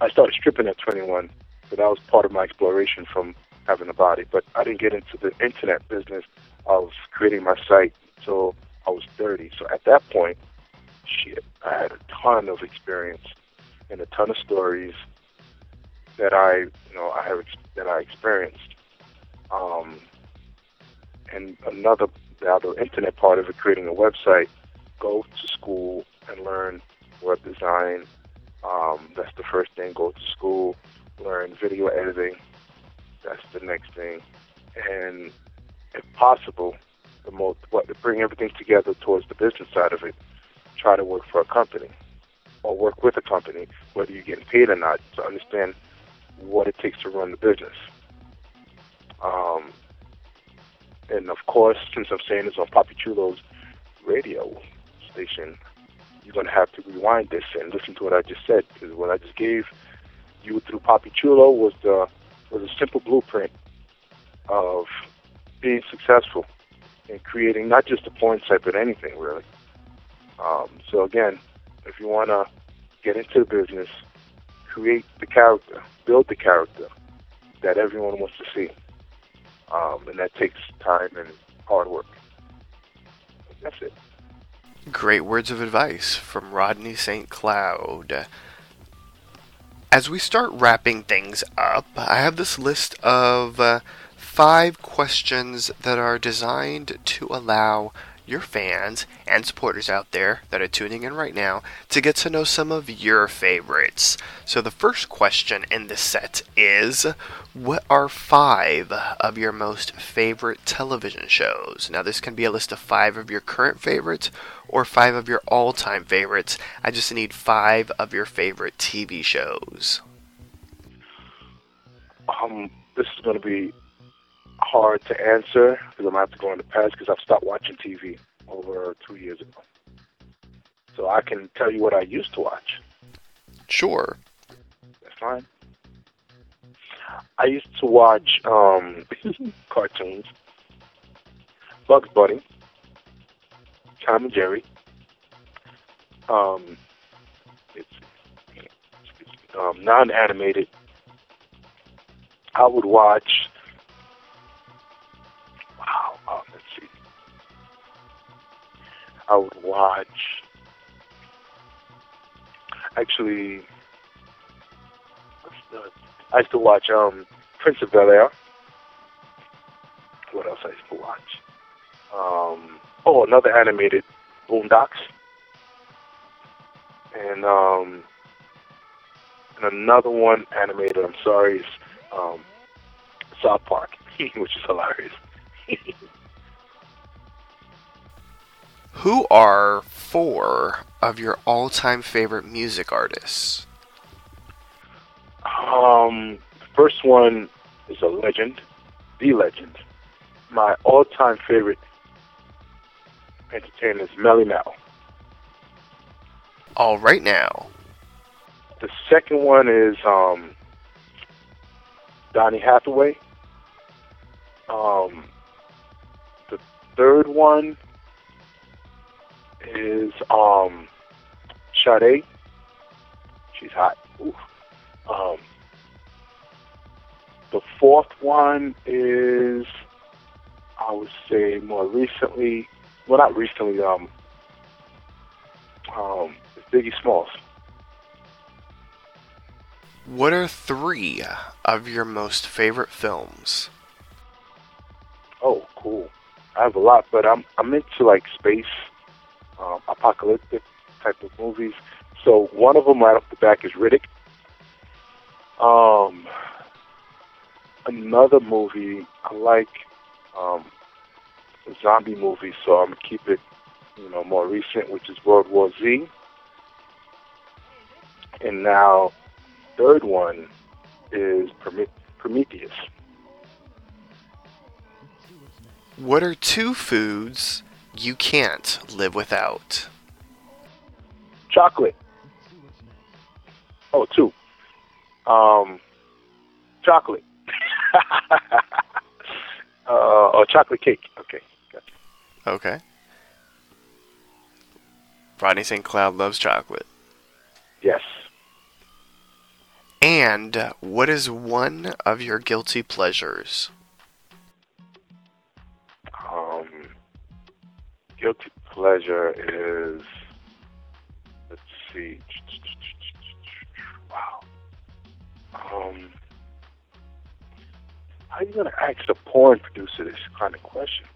I started stripping at 21, but that was part of my exploration from having a body. But I didn't get into the internet business of creating my site until I was 30. So at that point, shit, I had a ton of experience and a ton of stories that I, you know, I have that I experienced. Um, and another the other internet part of it, creating a website, go to school and learn web design. Um, that's the first thing. Go to school, learn video editing. That's the next thing. And if possible, the most what bring everything together towards the business side of it. Try to work for a company or work with a company, whether you're getting paid or not, to understand what it takes to run the business. Um, and of course, since I'm saying this on Papi Chulo's radio station, you're going to have to rewind this and listen to what I just said because what I just gave you through Papi Chulo was the was a simple blueprint of being successful in creating not just a porn site but anything really. Um, so again, if you want to get into the business, create the character, build the character that everyone wants to see um, and that takes time and hard work. That's it. Great words of advice from Rodney St. Cloud. As we start wrapping things up, I have this list of uh, five questions that are designed to allow your fans and supporters out there that are tuning in right now to get to know some of your favorites. So, the first question in this set is What are five of your most favorite television shows? Now, this can be a list of five of your current favorites or five of your all time favorites. I just need five of your favorite TV shows. Um, this is going to be hard to answer because I'm going to have to go in the past because I've stopped watching TV over two years ago. So I can tell you what I used to watch. Sure. That's fine. I used to watch um, cartoons, Bugs Bunny, Tom and Jerry. Um, it's, it's um, non-animated. I would watch I would watch. Actually. I used to watch um Prince of Bel Air. What else I used to watch? Um, oh, another animated Boondocks, and um, and another one animated. I'm sorry, is um, South Park, which is hilarious. Who are four of your all-time favorite music artists? Um, first one is a legend, the legend. My all-time favorite entertainer is Melle Mel. All right now. The second one is um, Donny Hathaway. Um, the third one is um, Sade. She's hot. Ooh. Um, the fourth one is, I would say, more recently. Well, not recently. Um, um, Biggie Smalls. What are three of your most favorite films? Oh, cool. I have a lot, but I'm I'm into like space, um, apocalyptic type of movies. So one of them right off the back is Riddick. Um, another movie I like um, a zombie movie, so I'm gonna keep it, you know, more recent, which is World War Z. And now, third one is Prometheus. What are two foods you can't live without? Chocolate. Oh, two. Um, chocolate. uh, or chocolate cake. Okay. Gotcha. Okay. Rodney St. Cloud loves chocolate. Yes. And what is one of your guilty pleasures? Guilty pleasure is. Let's see. Wow. Um, how are you gonna ask a porn producer this kind of question?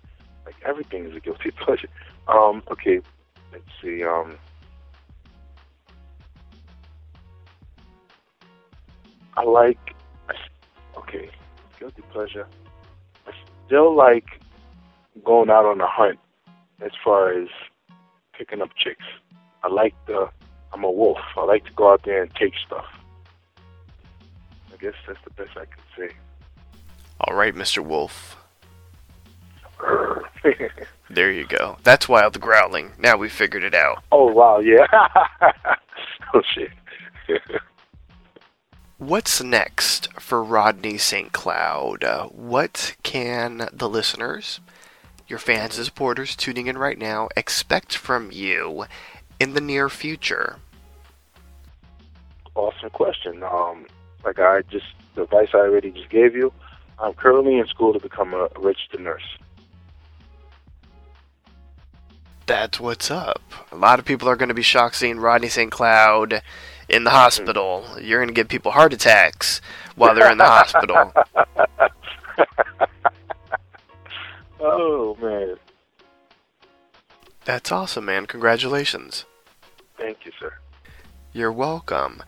Like everything is a guilty pleasure. Um, okay. Let's see. Um, I like. Okay, guilty pleasure. I still like going out on a hunt as far as picking up chicks. I like the. I'm a wolf. I like to go out there and take stuff. I guess that's the best I can say. All right, Mr. Wolf. There you go. That's why the growling. Now we figured it out. oh wow, yeah. oh shit. What's next for Rodney St. Cloud? Uh, what can the listeners, your fans and supporters tuning in right now, expect from you in the near future? awesome question. Um, like I just the advice I already just gave you. I'm currently in school to become a, registered nurse. That's what's up. A lot of people are going to be shocked seeing Rodney St. Cloud in the hospital. You're going to give people heart attacks while they're in the hospital. Oh man, That's awesome, man. Congratulations. thank you, sir. You're welcome.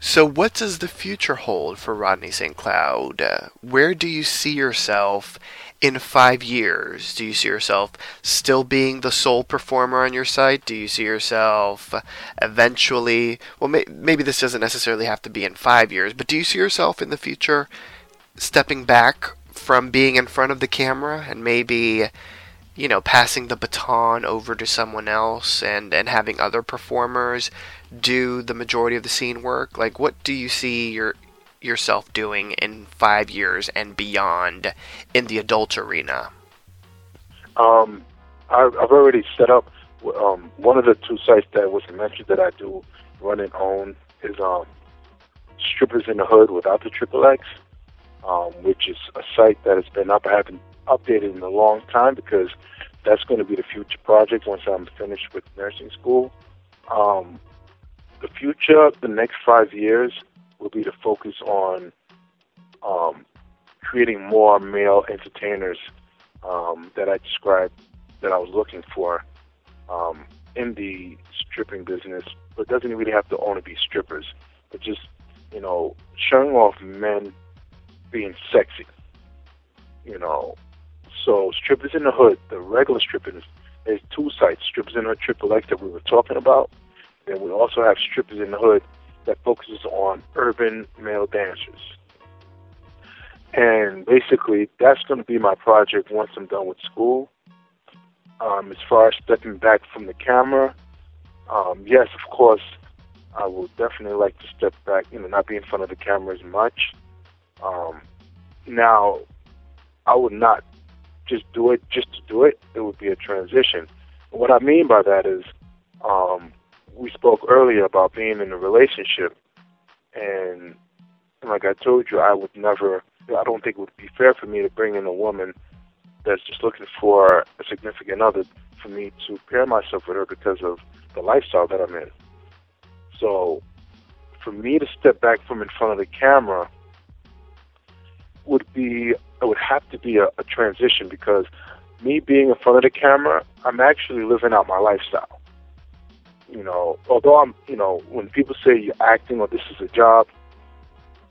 So, what does the future hold for Rodney St. Cloud? Uh, where do you see yourself in five years? Do you see yourself still being the sole performer on your site? Do you see yourself eventually? Well, may, maybe this doesn't necessarily have to be in five years, but do you see yourself in the future stepping back from being in front of the camera and maybe you know, passing the baton over to someone else and, and having other performers do the majority of the scene work? Like, what do you see your yourself doing in five years and beyond in the adult arena? Um, I've already set up um, one of the two sites that was mentioned that I do run and own is um, Strippers in the Hood without the triple X, um, which is a site that has been up. I haven't updated in a long time because that's going to be the future project once I'm finished with nursing school. Um, the future, the next five years, will be to focus on um, creating more male entertainers um, that I described that I was looking for um, in the stripping business, but doesn't really have to only be strippers, but just you know showing off men being sexy. You know, so strippers in the hood, the regular strippers, there's two sites: strippers in the hood, Triple X that we were talking about. Then we also have strippers in the hood that focuses on urban male dancers. And basically, that's going to be my project once I'm done with school. Um, as far as stepping back from the camera, um, yes, of course, I would definitely like to step back, you know, not be in front of the camera as much. Um, now, I would not just do it just to do it. It would be a transition. What I mean by that is, um, we spoke earlier about being in a relationship, and like I told you, I would never. I don't think it would be fair for me to bring in a woman that's just looking for a significant other for me to pair myself with her because of the lifestyle that I'm in. So, for me to step back from in front of the camera would be it would have to be a, a transition because me being in front of the camera, I'm actually living out my lifestyle. You know, although I'm, you know, when people say you're acting or this is a job,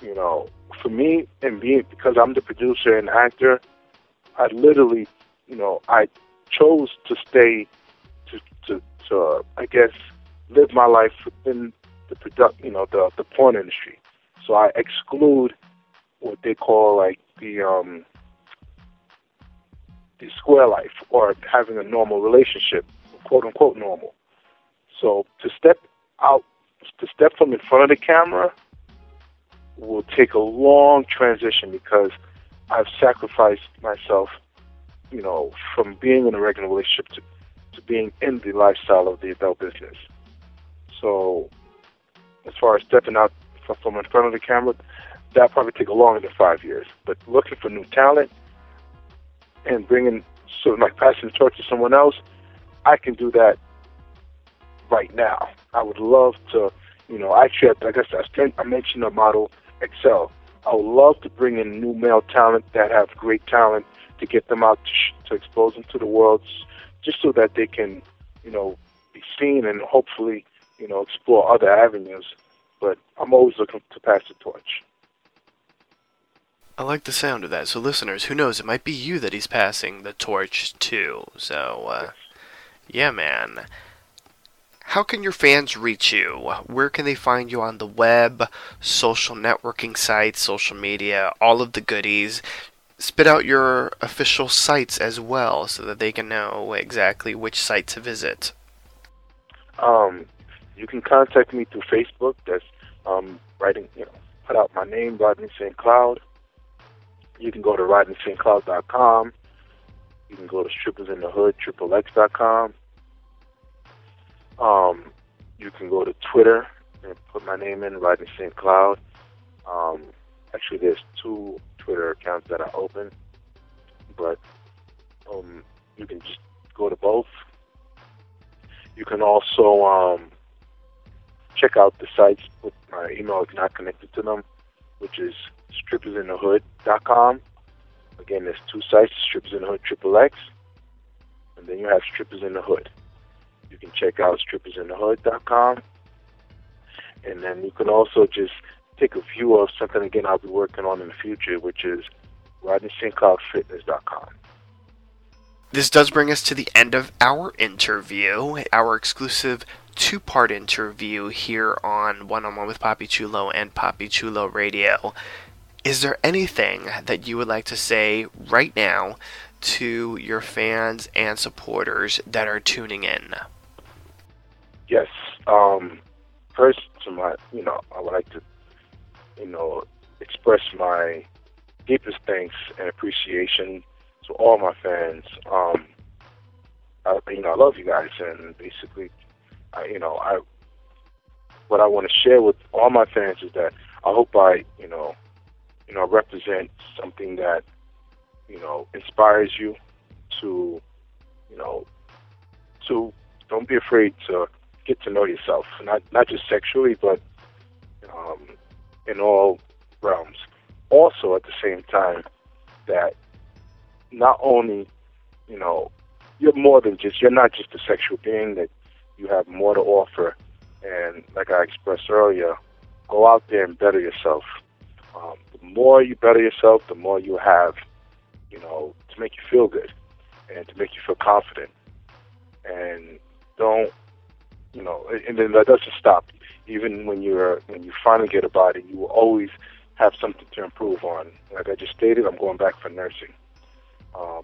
you know, for me and being because I'm the producer and actor, I literally, you know, I chose to stay to to to uh, I guess live my life within the product, you know, the the porn industry. So I exclude what they call like the um the square life or having a normal relationship, quote unquote normal. So to step out, to step from in front of the camera will take a long transition because I've sacrificed myself, you know, from being in a regular relationship to, to being in the lifestyle of the adult business. So as far as stepping out from in front of the camera, that'll probably take longer than five years. But looking for new talent and bringing sort of passing the torch to someone else, I can do that right now. I would love to, you know, actually, I guess I, I mentioned the model Excel. I would love to bring in new male talent that have great talent to get them out to, to expose them to the world, just so that they can, you know, be seen and hopefully, you know, explore other avenues. But I'm always looking to pass the torch. I like the sound of that. So, listeners, who knows? It might be you that he's passing the torch to. So, uh, yeah, man. How can your fans reach you? Where can they find you on the web, social networking sites, social media, all of the goodies? Spit out your official sites as well so that they can know exactly which site to visit. Um, you can contact me through Facebook. That's um, writing, you know, put out my name, Rodney St. Cloud. You can go to rodneystcloud.com. You can go to Strippers in the Hood, triplex.com. Um, you can go to Twitter and put my name in, Rodney St. Cloud. Um, actually, there's two Twitter accounts that are open, but um, you can just go to both. You can also um, check out the sites with my email is not connected to them, which is strippersinthehood.com. Again, there's two sites, Strippers in the Hood Triple X, and then you have Strippers in the Hood. You can check out strippersinthehood.com, and then you can also just take a view of something again I'll be working on in the future, which is RodneySt.CloudFitness.com. This does bring us to the end of our interview, our exclusive two part interview here on One on One with Papi Chulo and Papi Chulo Radio. Is there anything that you would like to say right now to your fans and supporters that are tuning in? Yes. Um, first, to my, you know, I would like to, you know, express my deepest thanks and appreciation to all my fans. Um, I, you know, I love you guys, and basically, I, you know, I what I want to share with all my fans is that I hope I, you know, you know, represent something that, you know, inspires you to you know, to don't be afraid to get to know yourself, not not just sexually, but um, in all realms. Also, at the same time, that not only, you know, you're more than just you're not just a sexual being that you have more to offer, and like I expressed earlier, go out there and better yourself. Um, the more you better yourself, the more you have, you know, to make you feel good and to make you feel confident. And don't, you know, and then that doesn't stop. Even when you're when you finally get a body, you will always have something to improve on. Like I just stated, I'm going back for nursing. Um,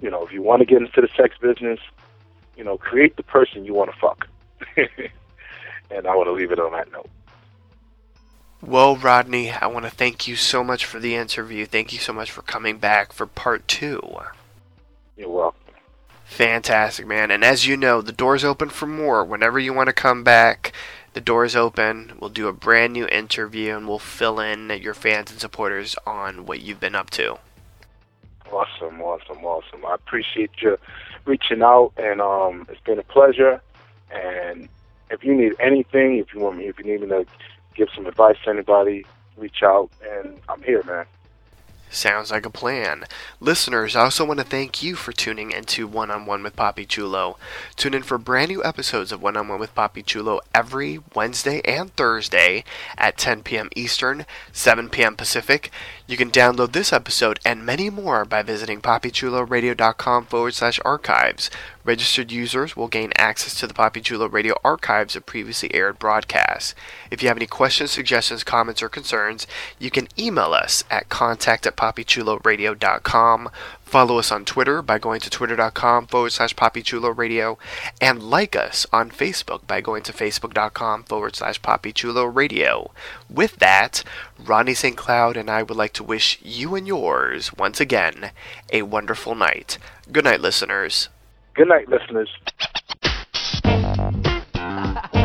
you know, if you want to get into the sex business, you know, create the person you want to fuck. and I want to leave it on that note. Well, Rodney, I want to thank you so much for the interview. Thank you so much for coming back for part two. You're welcome. Fantastic, man. And as you know, the door's open for more. Whenever you want to come back, the door's open. We'll do a brand new interview and we'll fill in your fans and supporters on what you've been up to. Awesome, awesome, awesome. I appreciate you reaching out, and um, it's been a pleasure. And if you need anything, if you want me, if you need me to give some advice to anybody, reach out, and I'm here, man. Sounds like a plan. Listeners, I also want to thank you for tuning into One on One with Papi Chulo. Tune in for brand new episodes of One on One with Papi Chulo every Wednesday and Thursday at 10 p.m. Eastern, 7 p.m. Pacific. You can download this episode and many more by visiting papichuloradio.com forward slash archives. Registered users will gain access to the Papi Chulo Radio archives of previously aired broadcasts. If you have any questions, suggestions, comments, or concerns, you can email us at contact at papichuloradio.com. Follow us on Twitter by going to twitter.com forward slash Papichulo Radio and like us on Facebook by going to facebook.com forward slash Papichulo Radio. With that, Rodney St. Cloud and I would like to wish you and yours once again a wonderful night. Good night, listeners. Good night, listeners.